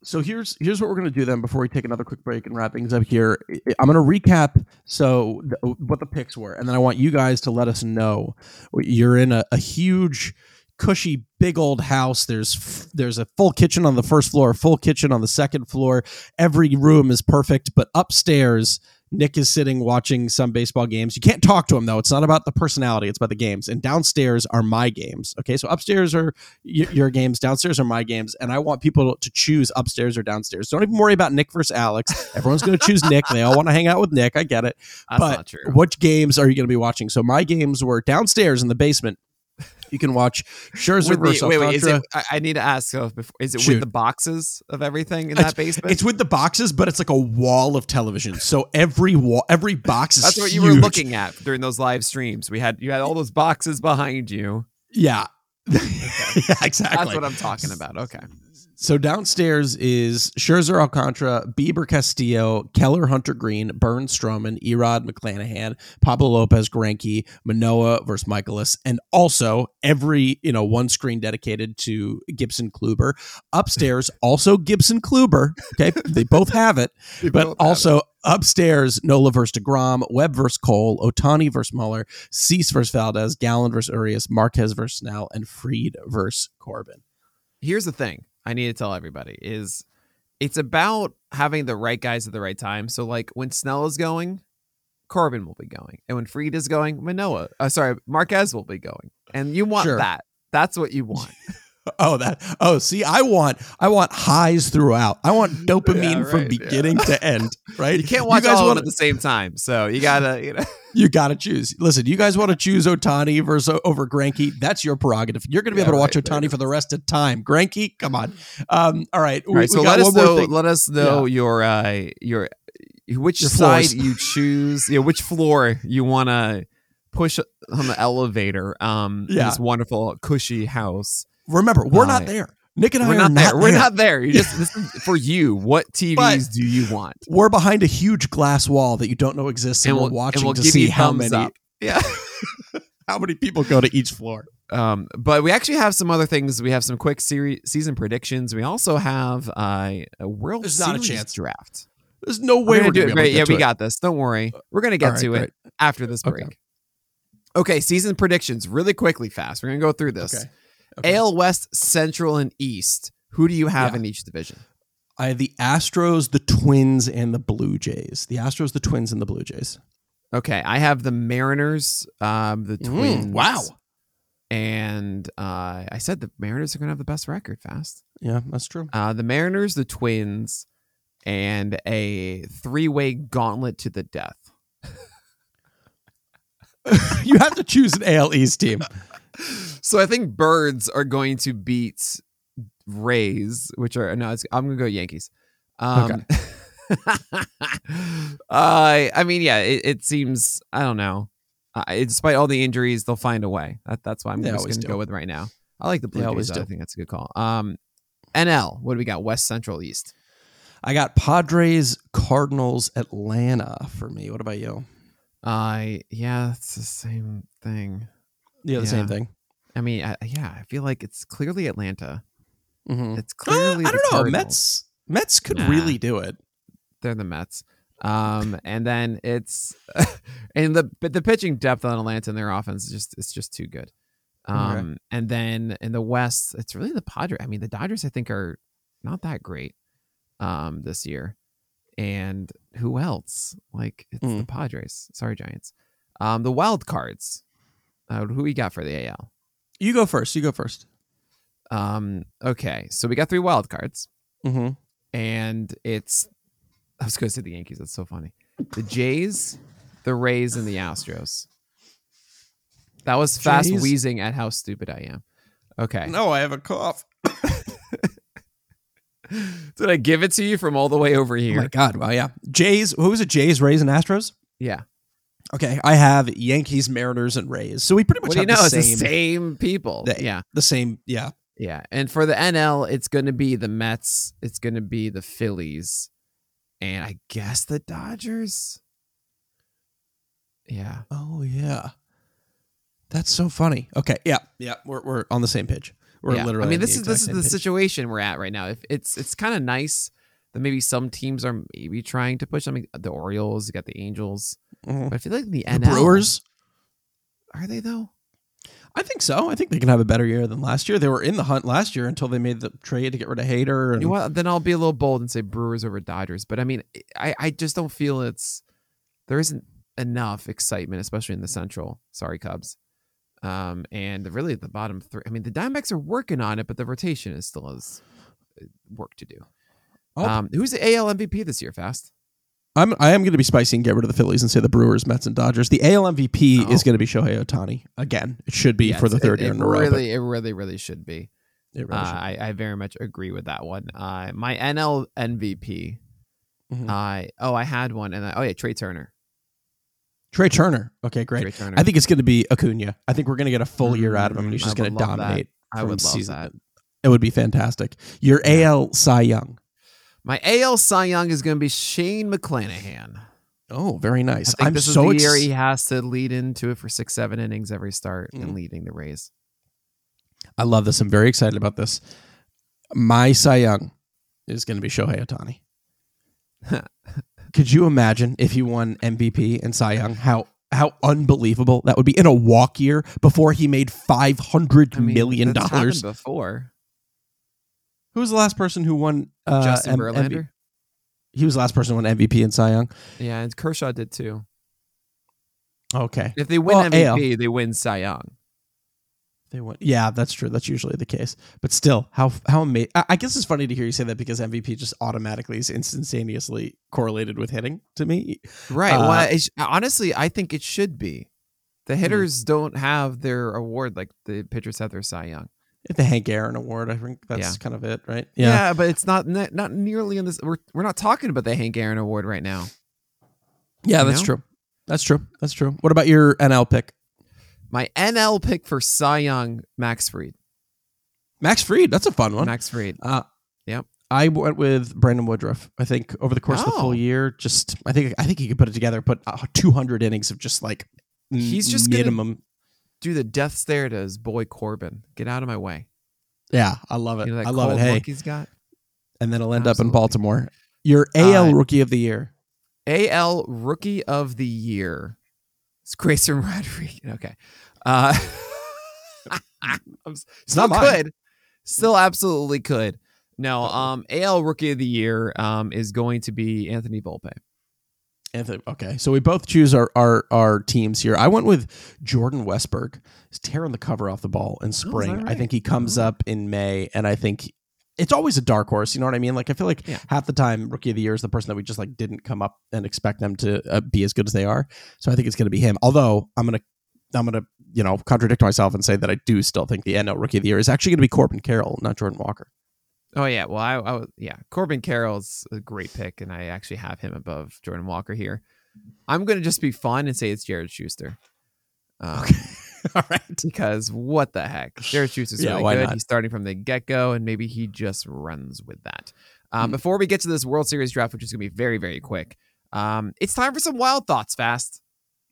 So here's here's what we're gonna do then before we take another quick break and wrap things up here. I'm gonna recap so what the picks were, and then I want you guys to let us know you're in a, a huge, cushy, big old house. There's f- there's a full kitchen on the first floor, a full kitchen on the second floor. Every room is perfect, but upstairs. Nick is sitting watching some baseball games. You can't talk to him though. It's not about the personality; it's about the games. And downstairs are my games. Okay, so upstairs are y- your games, downstairs are my games, and I want people to choose upstairs or downstairs. Don't even worry about Nick versus Alex. Everyone's going to choose Nick. They all want to hang out with Nick. I get it. That's But not true. What games are you going to be watching? So my games were downstairs in the basement. You can watch Scherzer With versus the, wait, wait. Is it, I, need to ask. Uh, before, is it Shoot. with the boxes of everything in It's- that basement? It's with the boxes, but it's like a wall of television. So every wall, every box is That's what you were looking at during those live streams. We had you had all those boxes behind you. Yeah. yeah, exactly. That's what I'm talking about. Okay. So downstairs is Scherzer Alcantara, Bieber Castillo, Keller Hunter Greene, Burnes Stroman, Erod McClanahan, Pablo Lopez Greinke, Manoah versus Mikolas, and also every, you know, one screen dedicated to Gibson Kluber. Upstairs, also Gibson Kluber. Okay. they both have it. But also upstairs, Nola versus DeGrom, Webb versus Cole, Ohtani versus Muller, Cease versus Valdez, Gallen versus Urias, Marquez versus Snell, and Fried versus Corbin. here's the thing I need to tell everybody is it's about having the right guys at the right time. So like when Snell is going, Corbin will be going. And when Fried is going, Manoah, uh, sorry, Marquez will be going. And you want Sure. that. That's what you want. Oh, that. Oh, see, I want, I want highs throughout. I want dopamine Yeah, from right, yeah. beginning to end. Right? You can't watch guys all want at the same time. So you gotta, you know. You got to choose. Listen, you guys want to choose Ohtani versus over Greinke? That's your prerogative. You're to be Yeah, able to watch right, Ohtani for the rest of time. Greinke, come on. Um, all right. All right, so let us know. Let us know your uh your which Your side floors. you choose. Yeah, which floor you want to push on the elevator. Um, Yeah. this wonderful cushy house. Remember, we're not there. Nick and I We're are not there. We're there. not there. You just this is for you. What TVs But- do you want? We're behind a huge glass wall that you don't know exists, and, And we're we'll- and watching we'll to see how many up. Yeah. how many people go to each floor. Um, but we actually have some other things. We have some quick series season predictions. We also have uh, a World There's not a Series chance. draft. There's no We're way gonna we're do it great. to Yeah, we it. got this. Don't worry. We're gonna get All to right, it after this Okay. break. Okay, season predictions really quickly, fast. We're gonna go through this. Okay. Okay. AL West, Central, and East. Who do you have Yeah. in each division? I have the Astros, the Twins, and the Blue Jays. The Astros, the Twins, and the Blue Jays. Okay, I have the Mariners, um, the Mm, Twins. wow. And uh, I said the Mariners are gonna have the best record. Fast. Yeah, that's true. Uh, the Mariners, the Twins, and a three-way gauntlet to the death. you have to choose an AL East team. So I think Birds are going to beat Rays, which are no. It's, I'm gonna go Yankees. Um, I I mean, yeah, it, it seems I don't know. Uh, despite all the injuries, they'll find a way. That, that's why I'm They just gonna do. go with right now. I like the Blue They Jays. I think that's a good call. Um, NL. What do we got? West, Central, East. I got Padres, Cardinals, Atlanta for me. What about you? I yeah, it's the same thing. Yeah, the Yeah. same thing. I mean, I, yeah, I feel like it's clearly Atlanta. Mhm. It's Uh, clearly I don't know. Cardinals. Mets, Mets could Nah. really do it. they're the Mets. Um, and then it's and the but the pitching depth on Atlanta and their offense is just it's just too good. Um, Okay. and then in the West, it's really the Padres. I mean, the Dodgers I think are not that great um this year. And who else? Like it's the Mm. Padres. Sorry, Giants. Um, the wild cards. Uh, who we got for the AL? You go first. You go first. Um, okay, so we got three wild cards. Mm-hmm. and it's I was going to say the Yankees. That's so funny. The Jays, the Rays, and the Astros. That was fast Jays? wheezing at how stupid I am. Okay, No, I have a cough. did I give it to you from all the way over Oh here? my god! Wow, yeah. Jays. Who was it? Jays, Rays, and Astros. yeah. Okay, I have Yankees, Mariners, and Rays. So we pretty much What do you know? the It's same, the same people. the- yeah, the same. Yeah. yeah. And for the NL, it's going to be the Mets. It's going to be the Phillies, and I guess the Dodgers. Yeah. Oh yeah. That's so funny. Okay, yeah, yeah, we're we're on the same page. We're Yeah. literally. I mean, this is this is the page. situation we're at right now. If it's it's kind of nice that maybe some teams are maybe trying to push. I mean, the Orioles, you got the Angels, Mhm. but I feel like the The NL Brewers. are they though? I think so. I think they can have a better year than last year. They were in the hunt last year until they made the trade to get rid of Hader. And You know what? Then I'll be a little bold and say Brewers over Dodgers. But I mean, I I just don't feel it's there isn't enough excitement, especially in the Central. Sorry, Cubs. Um, and really at the bottom three. I mean, the Diamondbacks are working on it, but the rotation is still has uh, work to do. Oh. Um, who's the AL MVP this year? Fast. I'm I am going to be spicy and get rid of the Phillies and say the Brewers, Mets, and Dodgers. The AL MVP Oh. is going to be Shohei Ohtani again. It should be Yeah, for the third it, year it in a row. Really, it really, really should be. it Uh, should. I, I very much agree with that one. Uh, my NL MVP. Mhm. I oh, I had one, and I, oh yeah, Trea Turner. Trea Turner. Okay, great. Trea Turner. I think it's going to be Acuna. I think we're going to get a full year out of him, and he's Mm, just going to love that. dominate. I would love season. that. It would be fantastic. Your AL Cy Young. My AL Cy Young is going to be Shane McClanahan. Oh, very nice. I'm this so is the year he has to lead into it for six, seven innings every start Mhm. and leading the Rays. I love this. I'm very excited about this. My Cy Young is going to be Shohei Ohtani. Could you imagine if he won MVP and Cy Young? How how unbelievable that would be in a walk year before he made five hundred I mean, million dollars. before. Who was the last person who won? Uh, Justin M- Verlander. MV- he was the last person who won MVP and Cy Young. Yeah, and Kershaw did too. Okay, If they win Well, MVP, they win Cy Young. they won. Yeah, that's true. That's usually the case. But still, how how amazing! I, guess it's funny to hear you say that because MVP just automatically is instantaneously correlated with hitting to me. Right. Uh, well, honestly, I think it should be. Hmm. The hitters don't have their award like the pitchers have their Cy Young. The Hank Aaron Award. I think that's Yeah. kind of it, right? Yeah, but it's not not nearly in this. We're we're not talking about the Hank Aaron Award right now. yeah, You that's know? true. That's true. That's true. What about your NL pick? My NL pick for Cy Young, Max Fried. Max Fried, that's a fun one. Max Fried. Uh, Yep. I went with Brandon Woodruff. I think over the course of the Oh. full year, just I think I think he could put it together. Put uh, 200 innings of just like He's just gonna- minimum. Do the death stare to his boy Corbin. Get out of my way. Yeah, I love it. You know I love it. Hey, he's got. and then he'll end up in Baltimore. Your AL Uh, Rookie of the Year. AL Rookie of the Year. It's Grayson Rodriguez. Okay. Uh, I'm, still could. Still absolutely could. No, um, AL Rookie of the Year um, is going to be Anthony Volpe. Anthony. Okay, so we both choose our, our our teams here. I went with Jordan Westburg. He's tearing the cover off the ball in spring. I right? think he comes Oh. up in May, and I think it's always a dark horse. You know what I mean? Like I feel like Yeah. half the time, rookie of the year is the person that we just like didn't come up and expect them to uh, be as good as they are. So I think it's going to be him. Although I'm gonna I'm gonna you know contradict myself and say that I do still think the NL rookie of the year is actually going to be Corbin Carroll, not Jordan Walker. Oh yeah, well I, I was yeah Corbin Carroll's a great pick, and I actually have him above Jordan Walker here. I'm gonna just be fun and say it's Jared Shuster. Um, All right. because what the heck, Jared Shuster's Yeah, really good. not? He's starting from the get go, and maybe he just runs with that. Um, Hmm. Before we get to this World Series draft, which is gonna be very very quick, um, it's time for some wild thoughts. Fast.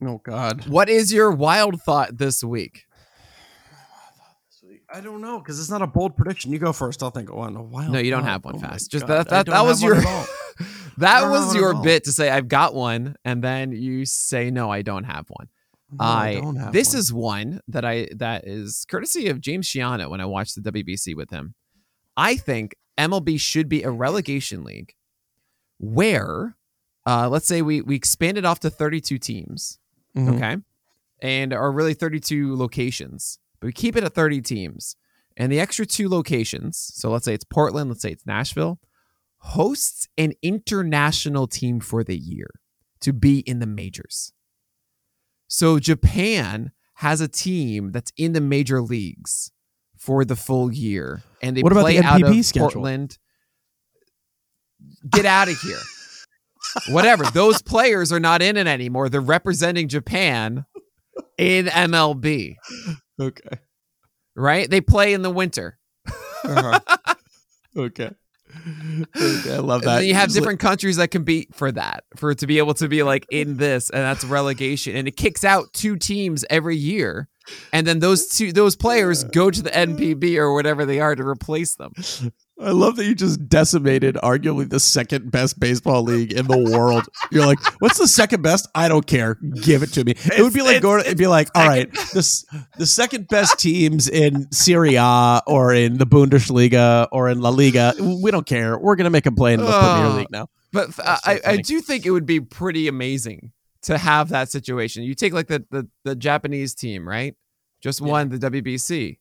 Oh God. What is your wild thought this week? I don't know because it's not a bold prediction. You go first. I'll think one. Wild No, you don't have one Oh fast. Just God, that that, that was your that I don't have was your bit to say I've got one, and then you say no, I don't have one. No, I don't have this one. is one that I that is courtesy of James Shiana when I watched the WBC with him. I think MLB should be a relegation league where uh, let's say we we expanded off to 32 teams, Mhm. okay? And are really 32 locations. But we keep it at 30 teams. And the extra two locations, so let's say it's Portland, let's say it's Nashville, hosts an international team for the year to be in the majors. So Japan has a team that's in the major leagues for the full year, and they What about play the out of schedule? Portland. Get out of here. Whatever. Those players are not in it anymore. They're representing Japan in MLB, Okay. right? They play in the winter. Uh-huh. okay. Okay, I love that. then you have Just like- different countries that compete for that, for it to be able to be like in this, and that's relegation. And it kicks out two teams every year. And then those two those players go to the NPB or whatever they are to replace them. I love that you just decimated arguably the second best baseball league in the world. You're like, what's the second best? I don't care. Give it to me. It would be like going. It'd be like, all right, this the second best teams in Serie A or in the Bundesliga or in La Liga. We don't care. We're gonna make them play in the Premier League now. But so I, I do think it would be pretty amazing to have that situation. You take like the the, the Japanese team, right? Just Yeah. won the WBC.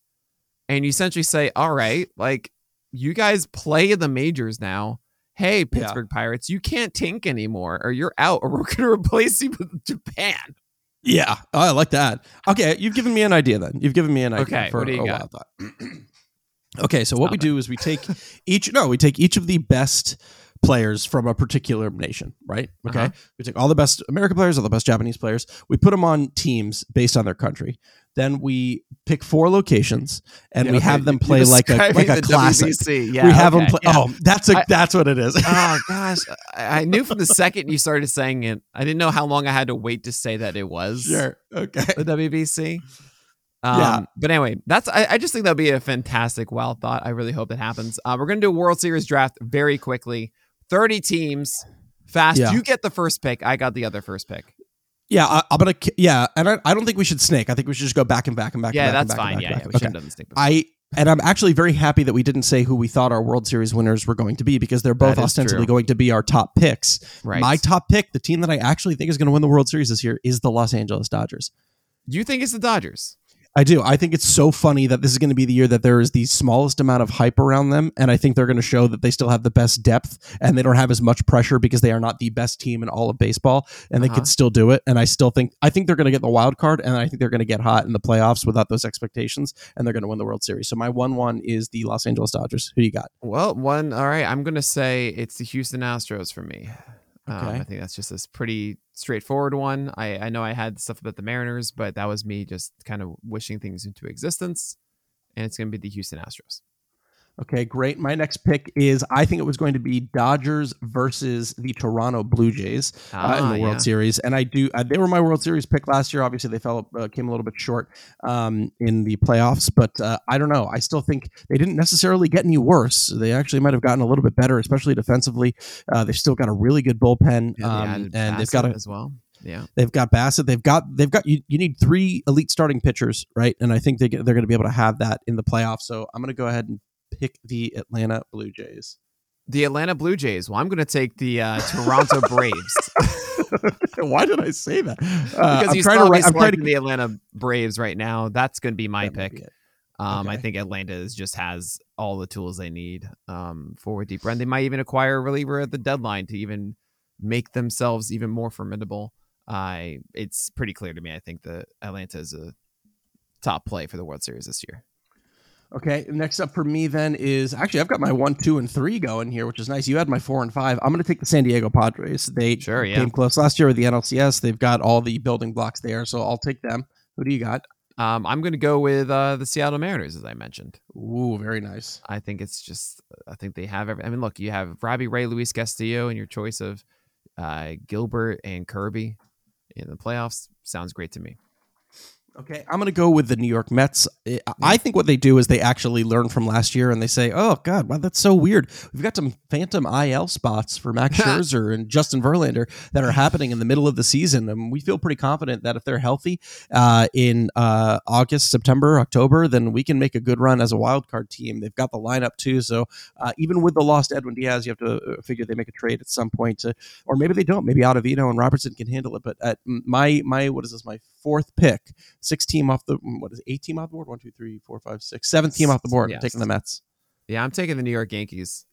And you essentially say, all right, like you guys play the majors now. Hey, Pittsburgh Pirates, you can't tank anymore, or you're out, or we're going to replace you with Japan. Yeah, oh, I like that. Okay, you've given me an idea. Then you've given me an idea Okay, for what do you a got? wild thought. okay, so what we do is we take each. No, we take each of the best players from a particular nation. Right. Okay. Uh-huh. We take all the best American players, all the best Japanese players. We put them on teams based on their country. Then we pick four locations and Yeah, we okay, have them play like a like a classic. WBC. Yeah, we have okay, them play. yeah. Oh, that's a I- that's what it is. oh gosh, I I knew from the second you started saying it, I didn't know how long I had to wait to say that it was. sure. Okay. the WBC. Um, Yeah. But anyway, that's I, I just think that'll be a fantastic wild thought. I really hope that happens. Uh, we're gonna do a World Series draft very quickly. Thirty teams, fast. Yeah. You get the first pick. I got the other first pick. Yeah, I, I'm gonna. Yeah, and I, I don't think we should snake. I think we should just go back and back and back. yeah, and back that's and back fine. And Yeah, back yeah. and We Okay. have done thing. before. I and I'm actually very happy that we didn't say who we thought our World Series winners were going to be because they're both ostensibly true. going to be our top picks. right. My top pick, the team that I actually think is going to win the World Series this year, is the Los Angeles Dodgers. you think it's the Dodgers? I do. I think it's so funny that this is going to be the year that there is the smallest amount of hype around them, and I think they're going to show that they still have the best depth and they don't have as much pressure because they are not the best team in all of baseball, and they Uh-huh. can still do it. And I still think I think they're going to get the wild card, and I think they're going to get hot in the playoffs without those expectations, and they're going to win the World Series. So my one one is the Los Angeles Dodgers. Who you got? Well, one. All right. I'm gonna say it's the Houston Astros for me. Um, Okay. I think that's just a pretty straightforward one. I, I know I had stuff about the Mariners, but that was me just kind of wishing things into existence. And it's going to be the Houston Astros. Okay, great. My next pick is I think it was going to be Dodgers versus the Toronto Blue Jays uh, in Ah, the World yeah. Series, and I do. Uh, they were my World Series pick last year. Obviously, they fell uh, came a little bit short um, in the playoffs, but uh, I don't know. I still think they didn't necessarily get any worse. They actually might have gotten a little bit better, especially defensively. Uh, they've still got a really good bullpen, Yeah, um, and they've got a as well. Yeah. They've got Bassitt. They've got they've got you. You need three elite starting pitchers, right? And I think they get, they're going to be able to have that in the playoffs. So I'm going to go ahead and pick the Atlanta Blue Jays. The Atlanta Blue Jays. Well, I'm going to take the uh, Toronto Braves Why did I say that? Uh, because I'm you trying to. write- I'm trying to. the Atlanta Braves right now. That's going to be my that pick. Um, I think Atlanta is just has all the tools they need um, for a deep run. They might even acquire a reliever at the deadline to even make themselves even more formidable. I it's pretty clear to me. I think that Atlanta is a top play for the World Series this year. Okay, next up for me then is actually I've got my one, two, and three going here, which is nice. You had my four and five. I'm going to take the San Diego Padres. They Sure, yeah. came close last year with the NLCS. They've got all the building blocks there, so I'll take them. Who do you got? Um, I'm going to go with uh, the Seattle Mariners, as I mentioned. Ooh, very nice. I think it's just I think they have every I mean look, you have Robbie Ray, Luis Castillo and your choice of uh, Gilbert and Kirby in the playoffs sounds great to me. Okay, I'm going to go with the New York Mets. I- think what they do is they actually learn from last year and they say, "Oh God, wow, that's so weird. We've got some phantom IL spots for Max Scherzer and Justin Verlander that are happening in the middle of the season, and we feel pretty confident that if they're healthy uh, in uh, August, September, October, then we can make a good run as a wild card team. They've got the lineup too, so uh, even with the lost Edwin Diaz, you have to uh, figure they make a trade at some point, to, or maybe they don't. Maybe Ottavino and Robertson can handle it. But at my my what is this? My fourth pick six team off the what is it, eight team off the board? One, two, three, four, five, six, seventh team off the board. I'm taking the Mets. Yeah, I'm taking the New York Yankees.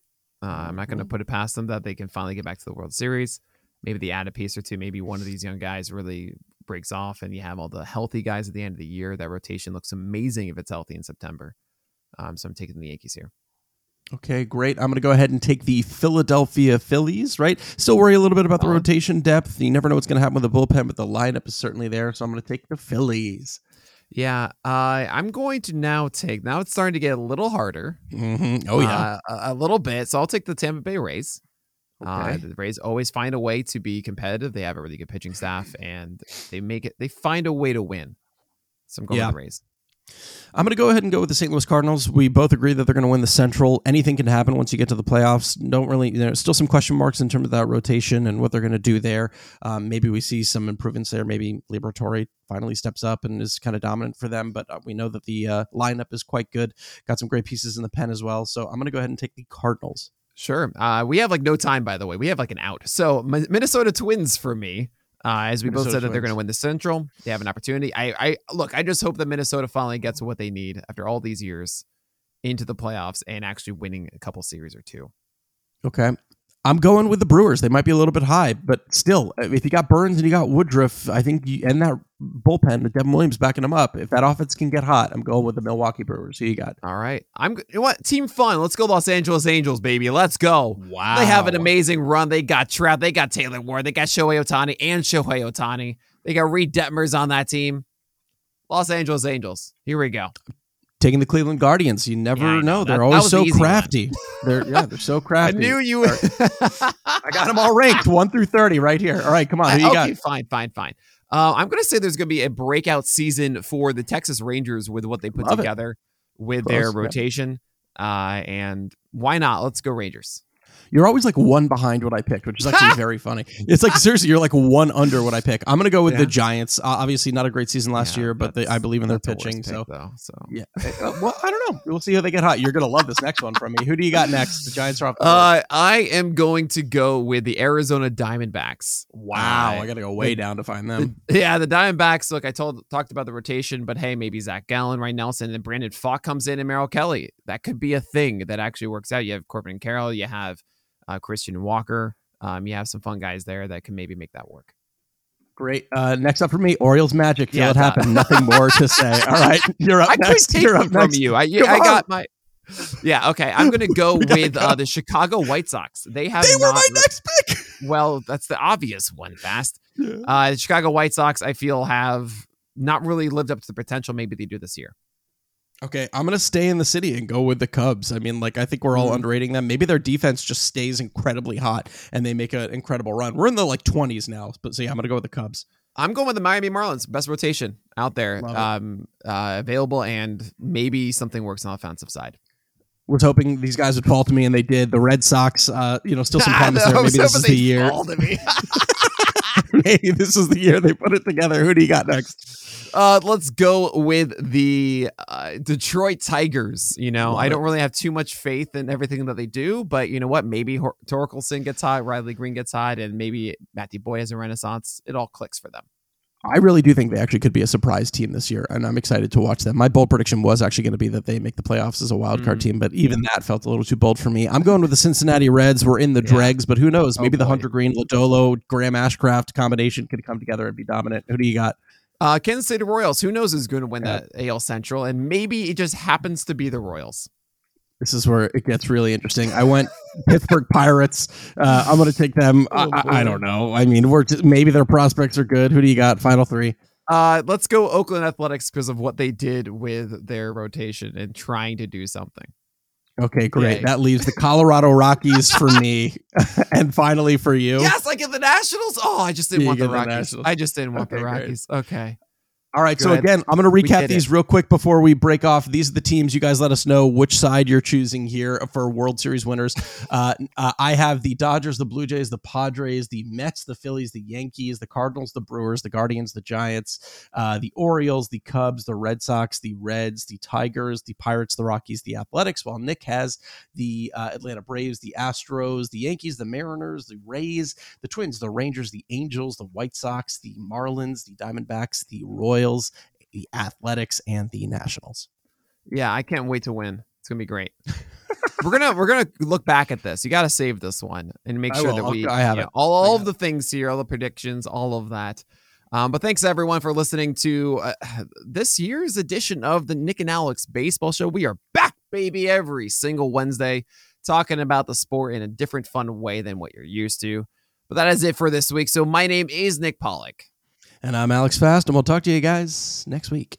Uh, I'm not going to Mhm. put it past them that they can finally get back to the World Series. Maybe they add a piece or two. Maybe one of these young guys really breaks off, and you have all the healthy guys at the end of the year. That rotation looks amazing if it's healthy in September. Um, so I'm taking the Yankees here. Okay, great. I'm going to go ahead and take the Philadelphia Phillies. Right, still worry a little bit about the rotation depth. You never know what's going to happen with the bullpen, but the lineup is certainly there. So I'm going to take the Phillies. Yeah, uh, I'm going to now take. Now it's starting to get a little harder. hmm Oh yeah. uh, a, a little bit. So I'll take the Tampa Bay Rays. Uh, Okay. the Rays always find a way to be competitive. They have a really good pitching staff, and they make it. They find a way to win. So I'm going Yeah. with the Rays. I'm going to go ahead and go with the St. Louis Cardinals. We both agree that they're going to win the Central. Anything can happen once you get to the playoffs. Don't really, there's still some question marks in terms of that rotation and what they're going to do there. Um, maybe we see some improvements there. Maybe Liberatore finally steps up and is kind of dominant for them. But uh, we know that the uh, lineup is quite good. Got some great pieces in the pen as well. So I'm going to go ahead and take the Cardinals. Sure. Uh, we have like no time, by the way. We have like an out. So Minnesota Twins for me. Uh, as we both said that they're going to win the Central, they have an opportunity. I, I look. I just hope that Minnesota finally gets what they need after all these years into the playoffs and actually winning a couple series or two. Okay. I'm going with the Brewers. They might be a little bit high, but still, if you got Burnes and you got Woodruff, I think, you, and that bullpen, with Devin Williams backing them up, if that offense can get hot, I'm going with the Milwaukee Brewers. Who you got? All right. I'm. You know what? Team fun. Let's go, Los Angeles Angels, baby. Let's go. Wow. They have an amazing run. They got Trout. They got Taylor Ward. They got Shohei Ohtani and Shohei Ohtani. They got Reid Detmers on that team. Los Angeles Angels. Here we go. Taking the Cleveland Guardians. You never Yeah, know. know. They're that always the so crafty. They're yeah, they're so crafty. I knew you. I got them all ranked one through thirty right here. All right, come on. Who you okay, got? fine, fine, fine. Uh, I'm going to say there's going to be a breakout season for the Texas Rangers with what they put Love it. together with Close, their yeah. rotation. Uh, and why not? Let's go Rangers. You're always like one behind what I picked, which is actually very funny. It's like seriously, you're like one under what I pick. I'm gonna go with Yeah. the Giants. Uh, obviously, not a great season last Yeah, year, but they, I believe in their that's a worse pitching. pick, So though, so yeah. Uh, well, I don't know. We'll see how they get hot. You're gonna love this next one from me. Who do you got next? The Giants are off. The. Uh, I am going to go with the Arizona Diamondbacks. wow, uh, I gotta go way down to find The- them. yeah, the Diamondbacks. Look, I told talked about the rotation, but hey, maybe Zach Gallen, Ryan Nelson, and then Brandon Pfaadt comes in, and Merrill Kelly. That could be a thing that actually works out. You have Corbin and Carroll. You have uh, Christian Walker. Um, you have some fun guys there that can maybe make that work. Great. Uh, next up for me, Orioles Magic. Yeah, it that- happen. Nothing more to say. All right, you're up I next. take You're up from next. you. I, I got my. yeah, okay. I'm gonna go with uh, the Chicago White Sox. They have they were not my re- next pick. well, that's the obvious one. Fast. Yeah. Uh, the Chicago White Sox, I feel, have not really lived up to the potential maybe they do this year. Okay, I'm gonna stay in the city and go with the Cubs. I mean, like I think we're all Mhm. underrating them. Maybe their defense just stays incredibly hot and they make an incredible run. We're in the like 20s now, but so yeah, I'm gonna go with the Cubs. I'm going with the Miami Marlins. Best rotation out there, um, uh, available, and maybe something works on the offensive side. Was hoping these guys would fall to me, and they did. The Red Sox, uh, you know, still some promise there. Maybe this is the year. Maybe this is the year they put it together. Who do you got next? Uh, let's go with the uh, Detroit Tigers. You know, Love I don't really have too much faith in everything that they do, but you know what? Maybe Hor- Torkelson gets hot, Riley Greene gets hot, and maybe Matthew Boyd has a renaissance. It all clicks for them. I really do think they actually could be a surprise team this year, and I'm excited to watch them. My bold prediction was actually going to be that they make the playoffs as a wild card Mm. team, but even that felt a little too bold for me. I'm going with the Cincinnati Reds. We're in the Yeah. dregs, but who knows? Oh, Maybe the. Hunter Greene, Lodolo, Graham Ashcraft combination could come together and be dominant. Who do you got? Uh, Kansas City Royals. Who knows who's going to win Yeah. that AL Central, and maybe it just happens to be the Royals. This is where it gets really interesting. I went Pittsburgh Pirates. Uh, I'm going to take them. I, Oh, I, I don't know. I mean, we're just, maybe their prospects are good. Who do you got? Final three. Uh, let's go Oakland Athletics because of what they did with their rotation and trying to do something. Okay, great. Yay. That leaves the Colorado Rockies for me, and finally for you. Yes, I get the Nationals. Oh, I just didn't You want the get the Rockies. I just didn't want Okay, the great. Rockies. Okay. All right. So again, I'm going to recap these it. real quick before we break off. These are the teams. You guys let us know which side you're choosing here for World Series winners. Uh, uh, I have the Dodgers, the Blue Jays, the Padres, the Mets, the Phillies, the Yankees, the Cardinals, the Brewers, the Guardians, the Giants, uh, the Orioles, the Cubs, the Red Sox, the Reds, the Tigers, the Pirates, the Rockies, the Athletics. While Nick has the uh, Atlanta Braves, the Astros, the Yankees, the Mariners, the Rays, the Twins, the Rangers, the Angels, the White Sox, the Marlins, the Diamondbacks, the Royals, the Athletics, and the Nationals. Yeah, I can't wait to win. It's gonna be great. we're gonna we're gonna look back at this. You got to save this one and make sure that we I have yeah, it. all all of the things here, all the predictions, all of that. Um, but thanks everyone for listening to uh, this year's edition of the Nick and Alex Baseball Show. We are back, baby, every single Wednesday, talking about the sport in a different, fun way than what you're used to. But that is it for this week. So my name is Nick Pollack. And I'm Alex Fast, and we'll talk to you guys next week.